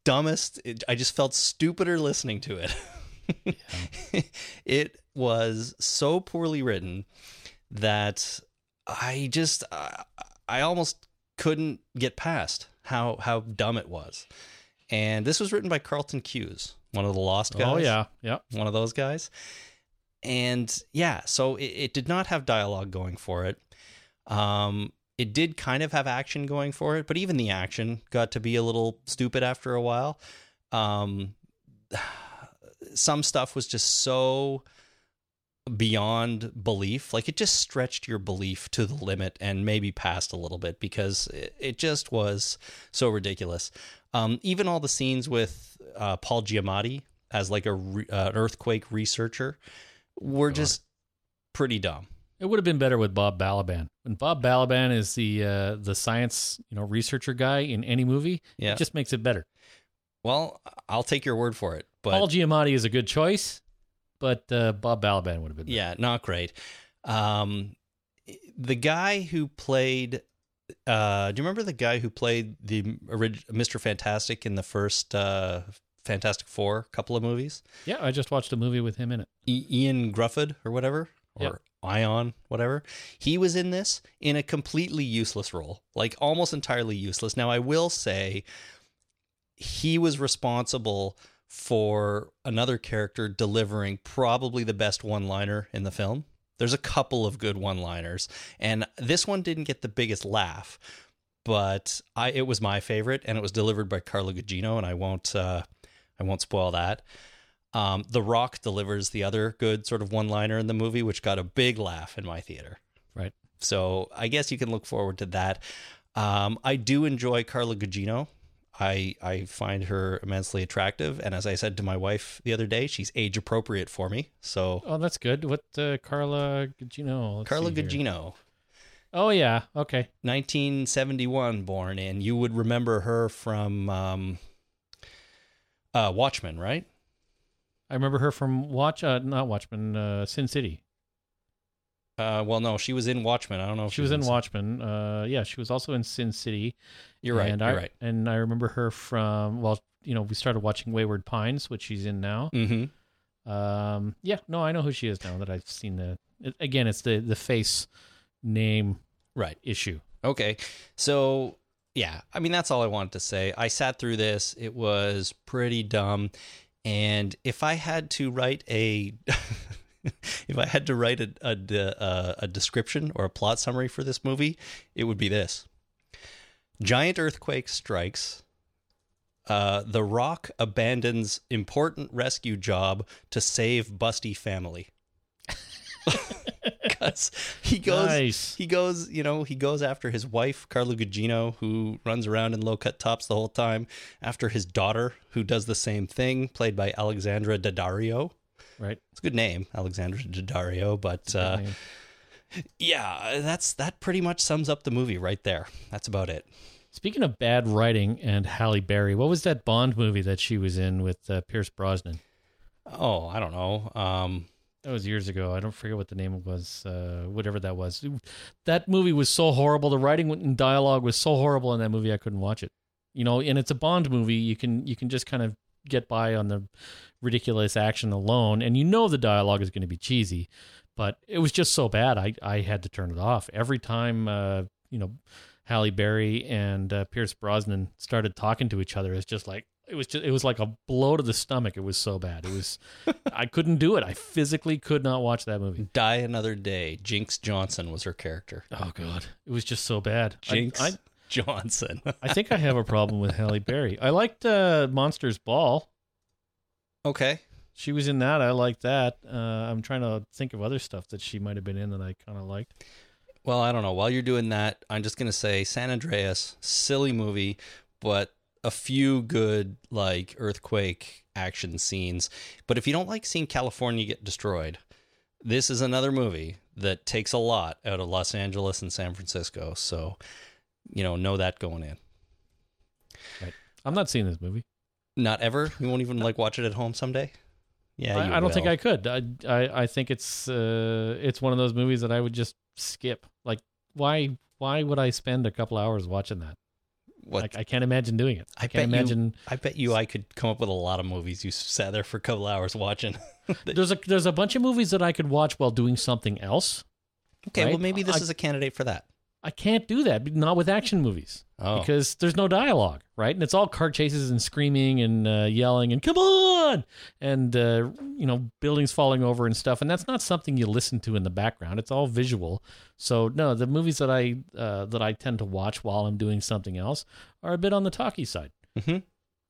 dumbest. It, i just felt stupider listening to it. [LAUGHS] It was so poorly written that I just uh, I almost couldn't get past how how dumb it was. And this was written by Carlton Cuse, one of the Lost guys. Oh yeah, yeah. one of those guys. And yeah, so it, it did not have dialogue going for it. Um, it did kind of have action going for it, but even the action got to be a little stupid after a while. Um, [SIGHS] some stuff was just so beyond belief. Like it just stretched your belief to the limit and maybe past a little bit because it, it just was so ridiculous. Um, even all the scenes with uh, Paul Giamatti as like a re- uh, an earthquake researcher were just pretty dumb. It would have been better with Bob Balaban. When Bob Balaban is the uh, the science you know researcher guy in any movie, Yeah. it just makes it better. Well, I'll take your word for it, but Paul Giamatti is a good choice, but uh, Bob Balaban would have been. better. Yeah, not great. Um, the guy who played, uh, do you remember the guy who played the orig- Mr. Fantastic in the first uh, Fantastic Four couple of movies? yeah. I just watched a movie with him in it. I- Ian Gruffudd or whatever, or Yep. Ion, whatever. He was in this in a completely useless role, like almost entirely useless. Now, I will say he was responsible for another character delivering probably the best one liner in the film. There's a couple of good one liners, and this one didn't get the biggest laugh, but I it was my favorite, and it was delivered by Carla Gugino, and I won't uh, I won't spoil that. Um, the Rock delivers the other good sort of one liner in the movie, which got a big laugh in my theater. Right. So I guess you can look forward to that. Um, I do enjoy Carla Gugino. I I find her immensely attractive, and as I said to my wife the other day, she's age appropriate for me. So Oh, that's good. What uh, Carla Gugino? Let's Carla. Gugino, Oh yeah. Okay. 1971 born, and you would remember her from um, uh, Watchmen, right? I remember her from Watch. Uh, not Watchmen. Uh, Sin City. Uh, well, no, she was in Watchmen. I don't know. If She was in Sin- Watchmen. Uh, yeah, she was also in Sin City. You're right. And you're I, right. And I remember her from well, you know, we started watching Wayward Pines, which she's in now. Mm-hmm. Um, yeah, no, I know who she is now that I've seen the. It, again, it's the the face name Right. issue. Okay. So, yeah, I mean, that's all I wanted to say. I sat through this, it was pretty dumb. And if I had to write a. [LAUGHS] [LAUGHS] if I had to write a, a, uh, a description or a plot summary for this movie, it would be this Giant earthquake strikes. Uh, the Rock abandons important rescue job to save Busty family. [LAUGHS] Because he goes, Nice. he goes, you know, he goes after his wife, Carla Gugino, who runs around in low cut tops the whole time, after his daughter, who does the same thing, played by Alexandra Daddario. Right. It's a good name, Alexandra Daddario, but uh, yeah, that's that pretty much sums up the movie right there. That's about it. Speaking of bad writing and Halle Berry, what was that Bond movie that she was in with uh, Pierce Brosnan? Oh, I don't know. Um, That was years ago. I don't forget what the name was. Uh, whatever that was. That movie was so horrible. The writing and dialogue was so horrible in that movie. I couldn't watch it. You know, and it's a Bond movie. You can you can just kind of get by on the ridiculous action alone, and you know the dialogue is going to be cheesy. But it was just so bad. I I had to turn it off every time. Uh, you know, Halle Berry and uh, Pierce Brosnan started talking to each other. It's just like it was just it was like a blow to the stomach. It was so bad. It was [LAUGHS] I couldn't do it. I physically could not watch that movie. Die Another Day. Jinx Johnson was her character. Oh god, it was just so bad. I- Jinx I, Johnson. I, think I have a problem with Halle Berry. I liked uh, Monsters Ball. Okay. She was in that. I like that. Uh, I'm trying to think of other stuff that she might have been in that I kind of liked. Well, I don't know. While you're doing that, I'm just gonna say San Andreas, silly movie, but a few good like earthquake action scenes. But if you don't like seeing California get destroyed, this is another movie that takes a lot out of Los Angeles and San Francisco. So, you know, know that going in. Right. I'm not seeing this movie. Not ever. You won't even like watch it at home someday. Yeah, you I, I don't think. I could. I, I I think it's uh it's one of those movies that I would just skip. Like why why would I spend a couple hours watching that? What Like I can't imagine doing it. I I, can't bet you- imagine. I bet you I could come up with a lot of movies you sat there for a couple hours watching. [LAUGHS] There's a there's a bunch of movies that I could watch while doing something else. Okay, well maybe this I- is a candidate for that. I can't do that, not with action movies. Oh. because there's no dialogue, right? And it's all car chases and screaming and uh, yelling and come on, and uh, you know buildings falling over and stuff. And that's not something you listen to in the background. It's all visual. So no, the movies that I uh, that I tend to watch while I'm doing something else are a bit on the talky side. Mhm.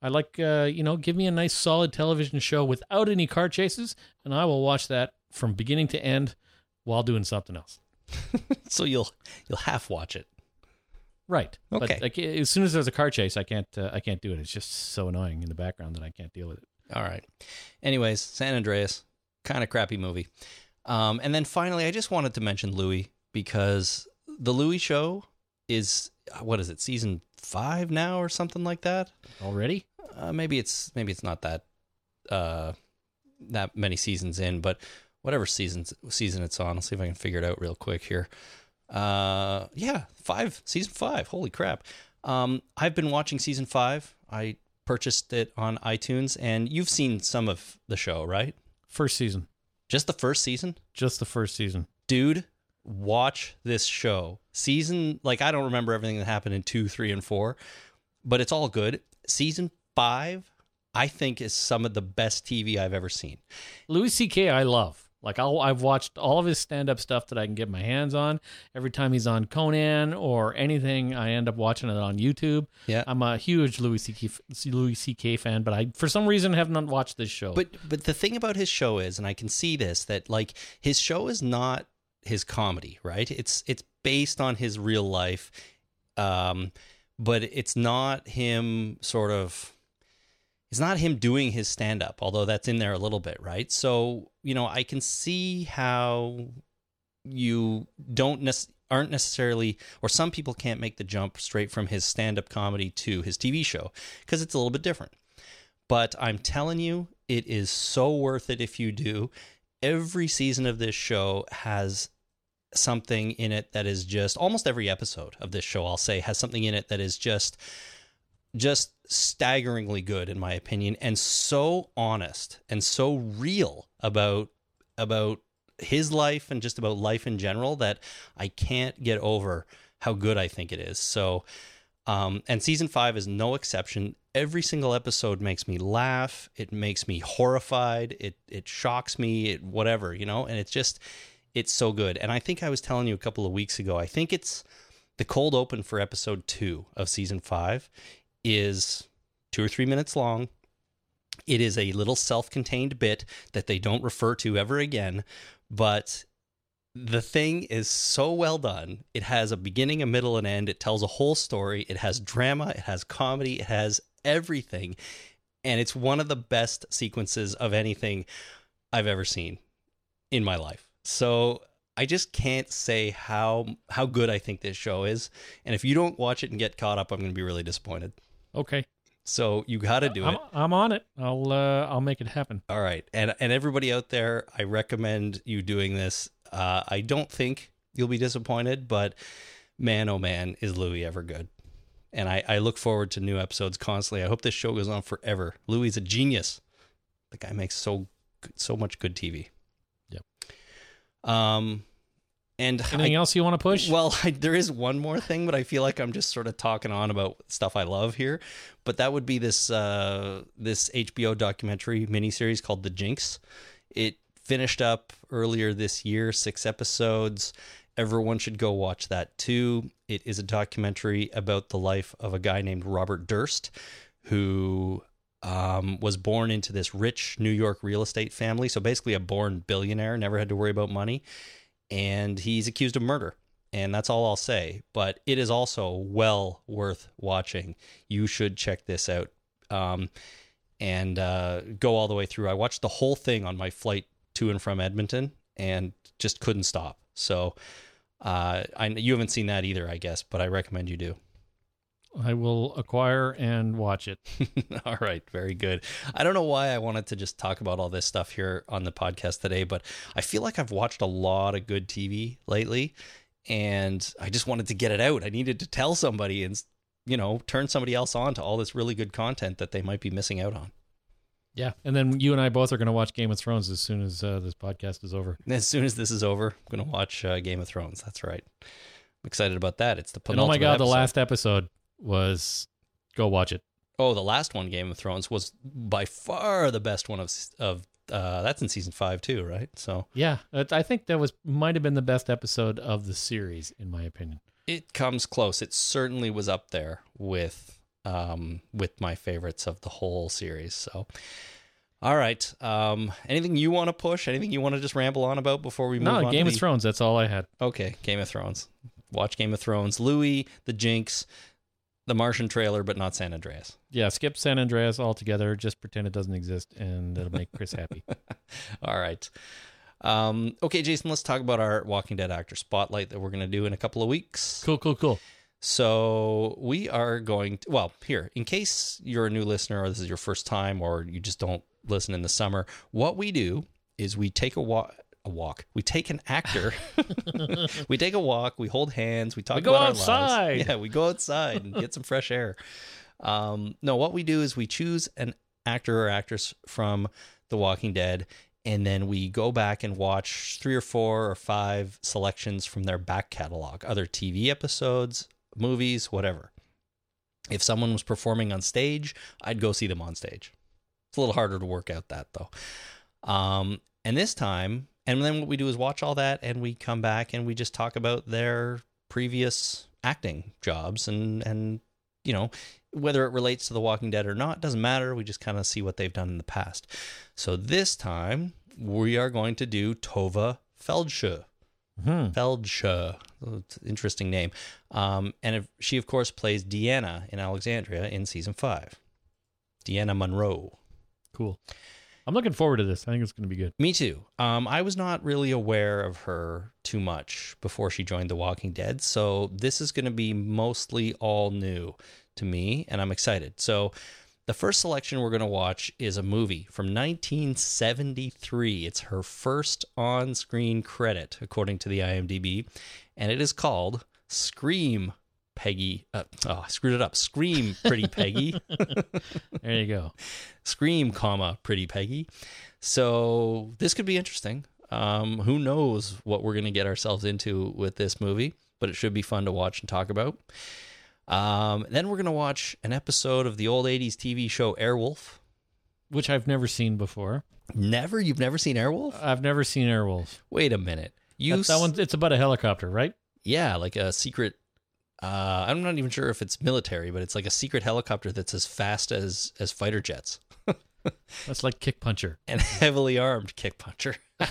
I like uh, you know give me a nice solid television show without any car chases, and I will watch that from beginning to end while doing something else. [LAUGHS] So you'll you'll half watch it. Right. Okay. But like, as soon as there's a car chase, I can't. Uh, I can't do it. It's just so annoying in the background that I can't deal with it. All right. Anyways, San Andreas, kind of crappy movie. Um, and then finally, I just wanted to mention Louie because the Louie show is what is it, season five now or something like that? Already? Uh, maybe it's maybe it's not that uh, that many seasons in, but whatever seasons season it's on, I'll see if I can figure it out real quick here. Uh, yeah, five season five. Holy crap! Um, I've been watching season five. I purchased it on iTunes, and you've seen some of the show, right? First season. Just the first season, Just the first season. dude. Watch this show. Season like I don't remember everything that happened in two, three, and four, but it's all good. Season five, I think, is some of the best TV I've ever seen. Louis C.K. I love. Like I'll, I've watched all of his stand-up stuff that I can get my hands on. Every time he's on Conan or anything, I end up watching it on YouTube. Yeah. I'm a huge Louis C.K. Louis C.K. fan, but I for some reason have not watched this show. But but the thing about his show is, and I can see this, that like his show is not his comedy, right? It's it's based on his real life, um, but it's not him sort of. It's not him doing his stand up, although that's in there a little bit, right? So you know, I can see how you don't nec- aren't necessarily, or some people can't make the jump straight from his stand up comedy to his TV show because it's a little bit different but I'm telling you, it is so worth it if you do. Every season of this show has something in it that is just almost every episode of this show I'll say has something in it that is just just staggeringly good in my opinion and so honest and so real about about his life and just about life in general that I can't get over how good I think it is. So um, and season five is no exception. Every single episode makes me laugh. It makes me horrified. It it shocks me. It whatever you know. And it's just it's so good. And I think I was telling you a couple of weeks ago. I think it's the cold open for episode two of season five is two or three minutes long. It is a little self-contained bit that they don't refer to ever again, but the thing is so well done. It has a beginning, a middle, and end. It tells a whole story. It has drama, it has comedy, it has everything. And it's one of the best sequences of anything I've ever seen in my life. So I just can't say how how good I think this show is. And if you don't watch it and get caught up, I'm going to be really disappointed. okay, So you got to do I'm, it. I'm on it. I'll uh, I'll make it happen. All right, and and everybody out there, I recommend you doing this. Uh, I don't think you'll be disappointed, but man, oh man, is Louis ever good? And I, I look forward to new episodes constantly. I hope this show goes on forever. Louis is a genius. The guy makes so so much good TV. Yep. Um, and Anything I- else you want to push? well, [LAUGHS] I, there is one more thing, but I feel like I'm just sort of talking on about stuff I love here. But that would be this uh, this HBO documentary miniseries called The Jinx. It finished up earlier this year, six episodes. Everyone should go watch that too. It is a documentary about the life of a guy named Robert Durst, who um, was born into this rich New York real estate family. So basically, a born billionaire, never had to worry about money and he's accused of murder. And that's all I'll say. But it is also well worth watching. You should check this out um, and uh, go all the way through. I watched the whole thing on my flight to and from Edmonton and just couldn't stop. So uh, I, you haven't seen that either, I guess, but I recommend you do. I will acquire and watch it. [LAUGHS] all right, very good. I don't know why I wanted to just talk about all this stuff here on the podcast today, but I feel like I've watched a lot of good TV lately and I just wanted to get it out. I needed to tell somebody and you know, turn somebody else on to all this really good content that they might be missing out on. Yeah, and then you and I both are going to watch Game of Thrones as soon as uh, this podcast is over. As soon as this is over, I'm going to watch uh, Game of Thrones. That's right. I'm excited about that. It's the And oh my penultimate god, the last episode was go watch it. Oh, the last one, Game of Thrones, was by far the best one of of. Uh, that's in season five too, right? So Yeah, I think that was might have been the best episode of the series, in my opinion. it comes close. It certainly was up there with um, with my favorites of the whole series. So, all right. Um, anything you want to push? Anything you want to just ramble on about before we move No, on? Game of the- Thrones. That's all I had. Okay, Game of Thrones. Watch Game of Thrones. Louie, the Jinx, the Martian trailer, but not San Andreas. Yeah, skip San Andreas altogether. Just pretend it doesn't exist, and it'll make Chris happy. [LAUGHS] All right. Um, okay, Jason, let's talk about our Walking Dead actor spotlight that we're going to do in a couple of weeks. Cool, cool, cool. So we are going to, well, here, in case you're a new listener or this is your first time or you just don't listen in the summer, what we do is we take a walk. A walk. We take an actor. [LAUGHS] we take a walk. We hold hands. We talk We go about our outside. lives. Yeah, we go outside and get some fresh air. Um, no, what we do is we choose an actor or actress from The Walking Dead, and then we go back and watch three or four or five selections from their back catalog, other TV episodes, movies, whatever. If someone was performing on stage, I'd go see them on stage. It's a little harder to work out that though. Um, and this time, and then what we do is watch all that, and we come back and we just talk about their previous acting jobs and and you know whether it relates to The Walking Dead or not doesn't matter. We just kind of see what they've done in the past. So this time we are going to do Tovah Feldshuh. Hmm. Feldshuh. Interesting name. Um, and if, she, of course, plays Deanna in Alexandria in season five. Deanna Monroe. Cool. I'm looking forward to this. I think it's going to be good. Me too. Um, I was not really aware of her too much before she joined The Walking Dead. So this is going to be mostly all new to me, and I'm excited. So the first selection we're going to watch is a movie from 1973. It's her first on screen credit, according to the IMDb, and it is called Scream. Peggy, uh, oh, I screwed it up. Scream, Pretty Peggy. [LAUGHS] There you go. Scream, comma, Pretty Peggy. So this could be interesting. Um, who knows what we're going to get ourselves into with this movie, but it should be fun to watch and talk about. Um, then we're going to watch an episode of the old 80s TV show Airwolf. Which I've never seen before. Never? You've never seen Airwolf? I've never seen Airwolf. Wait a minute. You That, that one, it's about a helicopter, right? Yeah, like a secret. Uh, I'm not even sure if it's military, but it's like a secret helicopter that's as fast as as fighter jets [LAUGHS] That's like Kick Puncher. [LAUGHS] and heavily armed kick puncher. [LAUGHS]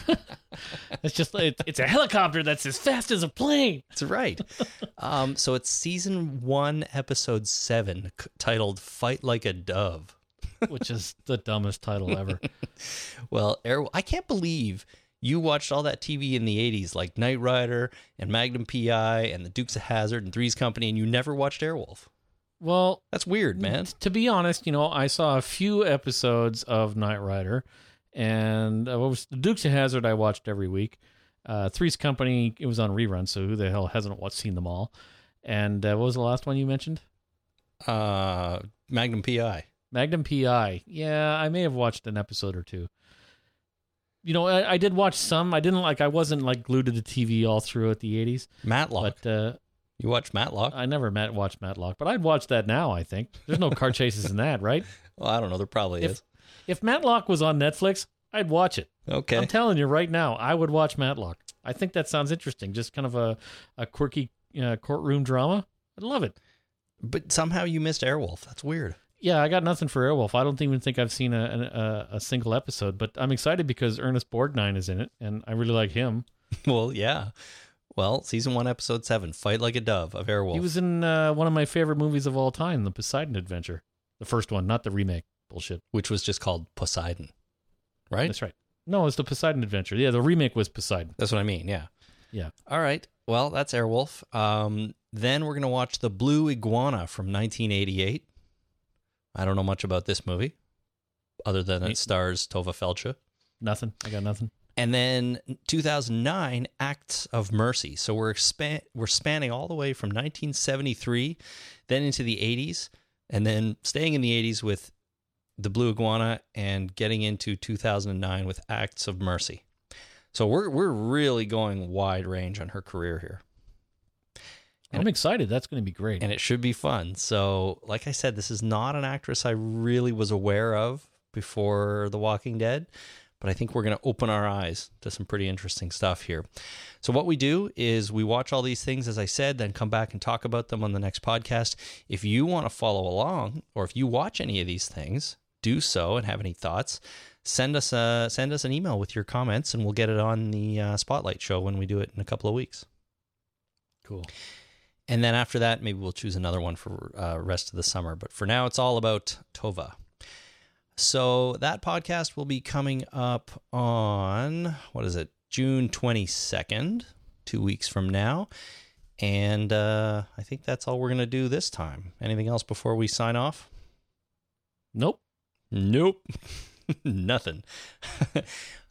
It's just it, it's a helicopter that's as fast as a plane. That's right. um, so it's season one, episode seven, c- titled "Fight Like a Dove." which is the dumbest title ever. Well, Air, I can't believe you watched all that TV in the '80s, like Knight Rider and Magnum PI and the Dukes of Hazzard and Three's Company, and you never watched Airwolf. Well, That's weird, man. to be honest, you know, I saw a few episodes of Knight Rider, and uh, what was the Dukes of Hazzard? I watched every week. Uh, Three's Company, it was on rerun, so who the hell hasn't watched, seen them all? And uh, what was the last one you mentioned? Uh, Magnum PI. Magnum PI. Yeah, I may have watched an episode or two. You know, I, I did watch some. I didn't like. I wasn't like glued to the TV all throughout the '80s. Matlock. But uh, you watched Matlock? I never met watched Matlock. But I'd watch that now. I think there's no car chases in that, right? [LAUGHS] well, I don't know. There probably If- is. If Matlock was on Netflix, I'd watch it. Okay. I'm telling you right now, I would watch Matlock. I think that sounds interesting. Just kind of a a quirky uh, courtroom drama. I'd love it. but somehow you missed Airwolf. That's weird. Yeah, I got nothing for Airwolf. I don't even think I've seen a, a a single episode, but I'm excited because Ernest Borgnine is in it, and I really like him. [LAUGHS] well, yeah. Well, season one, episode seven, "Fight Like a Dove" of Airwolf. He was in uh, one of my favorite movies of all time, The Poseidon Adventure, the first one, not the remake. Bullshit. which was just called Poseidon, right? That's right. No, it's the Poseidon Adventure. Yeah, the remake was Poseidon. That's what I mean. Yeah. Yeah. All right. Well, that's Airwolf. Um, then we're going to watch The Blue Iguana from 1988. I don't know much about this movie other than it stars Tovah Feldshuh. Nothing. I got nothing. And then 2009, Acts of Mercy. So we're span- we're spanning all the way from 1973, then into the 80s, and then staying in the 80s with the Blue Iguana, and getting into 2009 with Acts of Mercy. So we're we're really going wide range on her career here, I'm excited. That's going to be great. and it should be fun. So, like I said, this is not an actress I really was aware of before The Walking Dead, but I think we're going to open our eyes to some pretty interesting stuff here. So, what we do is we watch all these things, as I said, then come back and talk about them on the next podcast. If you want to follow along, or if you watch any of these things, do so and have any thoughts. Send us a send us an email with your comments, and we'll get it on the uh, Spotlight show when we do it in a couple of weeks. cool. And then after that, maybe we'll choose another one for uh, rest of the summer. But for now, it's all about Tovah. So that podcast will be coming up on what is it, June twenty second, two weeks from now. And uh, I think that's all we're gonna do this time. Anything else before we sign off? Nope. Nope. [LAUGHS] [LAUGHS] Nothing. [LAUGHS] uh,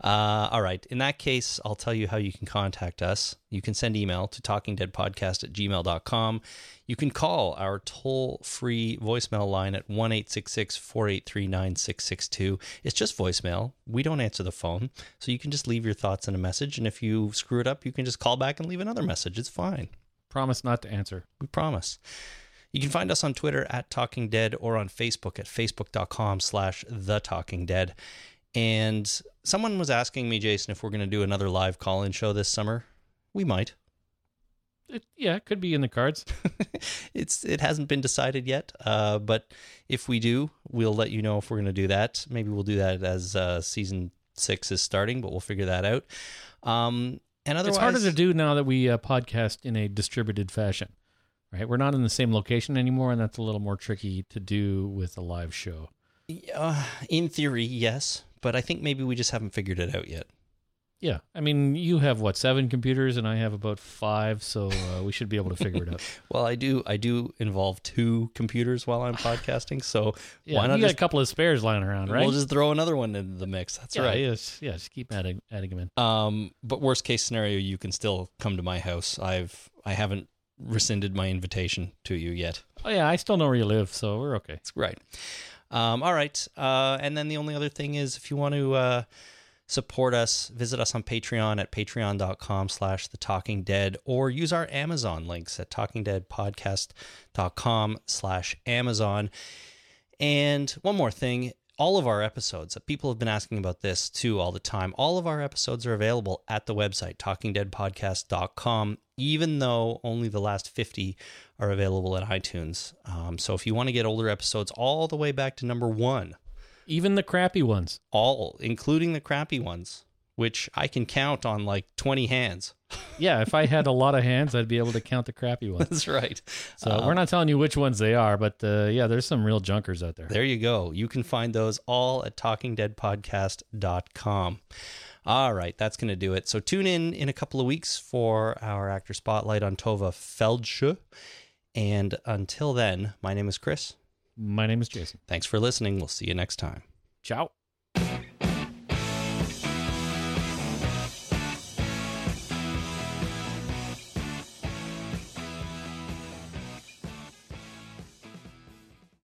all right. In that case, I'll tell you how you can contact us. You can send email to talkingdeadpodcast at gmail.com. You can call our toll free voicemail line at 1 483 9662. It's just voicemail. We don't answer the phone. So you can just leave your thoughts in a message. And if you screw it up, you can just call back and leave another message. It's fine. Promise not to answer. We promise. You can find us on Twitter at Talking Dead or on Facebook at facebook.com slash The Talking Dead. And someone was asking me, Jason, if we're going to do another live call in show this summer. We might. It, yeah, it could be in the cards. [LAUGHS] it's It hasn't been decided yet. Uh, but if we do, we'll let you know if we're going to do that. Maybe we'll do that as uh, season six is starting, but we'll figure that out. Um, and otherwise, It's harder to do now that we uh, podcast in a distributed fashion, right? We're not in the same location anymore, and that's a little more tricky to do with a live show. Uh, in theory, yes. But I think maybe we just haven't figured it out yet. Yeah, I mean, you have what seven computers, and I have about five, so uh, we should be able to figure it out. [LAUGHS] Well, I do. I do involve two computers while I'm podcasting, so [LAUGHS] Yeah, why not you got just a couple of spares lying around, right? we'll just throw another one into the mix. That's yeah, right. Yes, yeah, just keep adding adding them in. Um, but worst case scenario, you can still come to my house. I've I haven't rescinded my invitation to you yet. Oh yeah, I still know where you live, so we're okay. That's right. Um, all right. Uh, and then the only other thing is if you want to uh, support us, visit us on Patreon at patreon.com slash the talking dead or use our Amazon links at talkingdeadpodcast.com slash Amazon. And one more thing. All of our episodes, people have been asking about this too all the time. All of our episodes are available at the website, talkingdeadpodcast.com, even though only the last 50 are available at iTunes. Um, so if you want to get older episodes all the way back to number one, Even the crappy ones. all, including the crappy ones, which I can count on like 20 hands. [LAUGHS] Yeah, if I had a lot of hands, I'd be able to count the crappy ones. That's right. So Uh, we're not telling you which ones they are, but uh, yeah, there's some real junkers out there. There you go. You can find those all at talkingdeadpodcast.com. All right, that's going to do it. So tune in in a couple of weeks for our actor spotlight on Tovah Feldshuh. And until then, my name is Chris. My name is Jason. Thanks for listening. We'll see you next time. Ciao.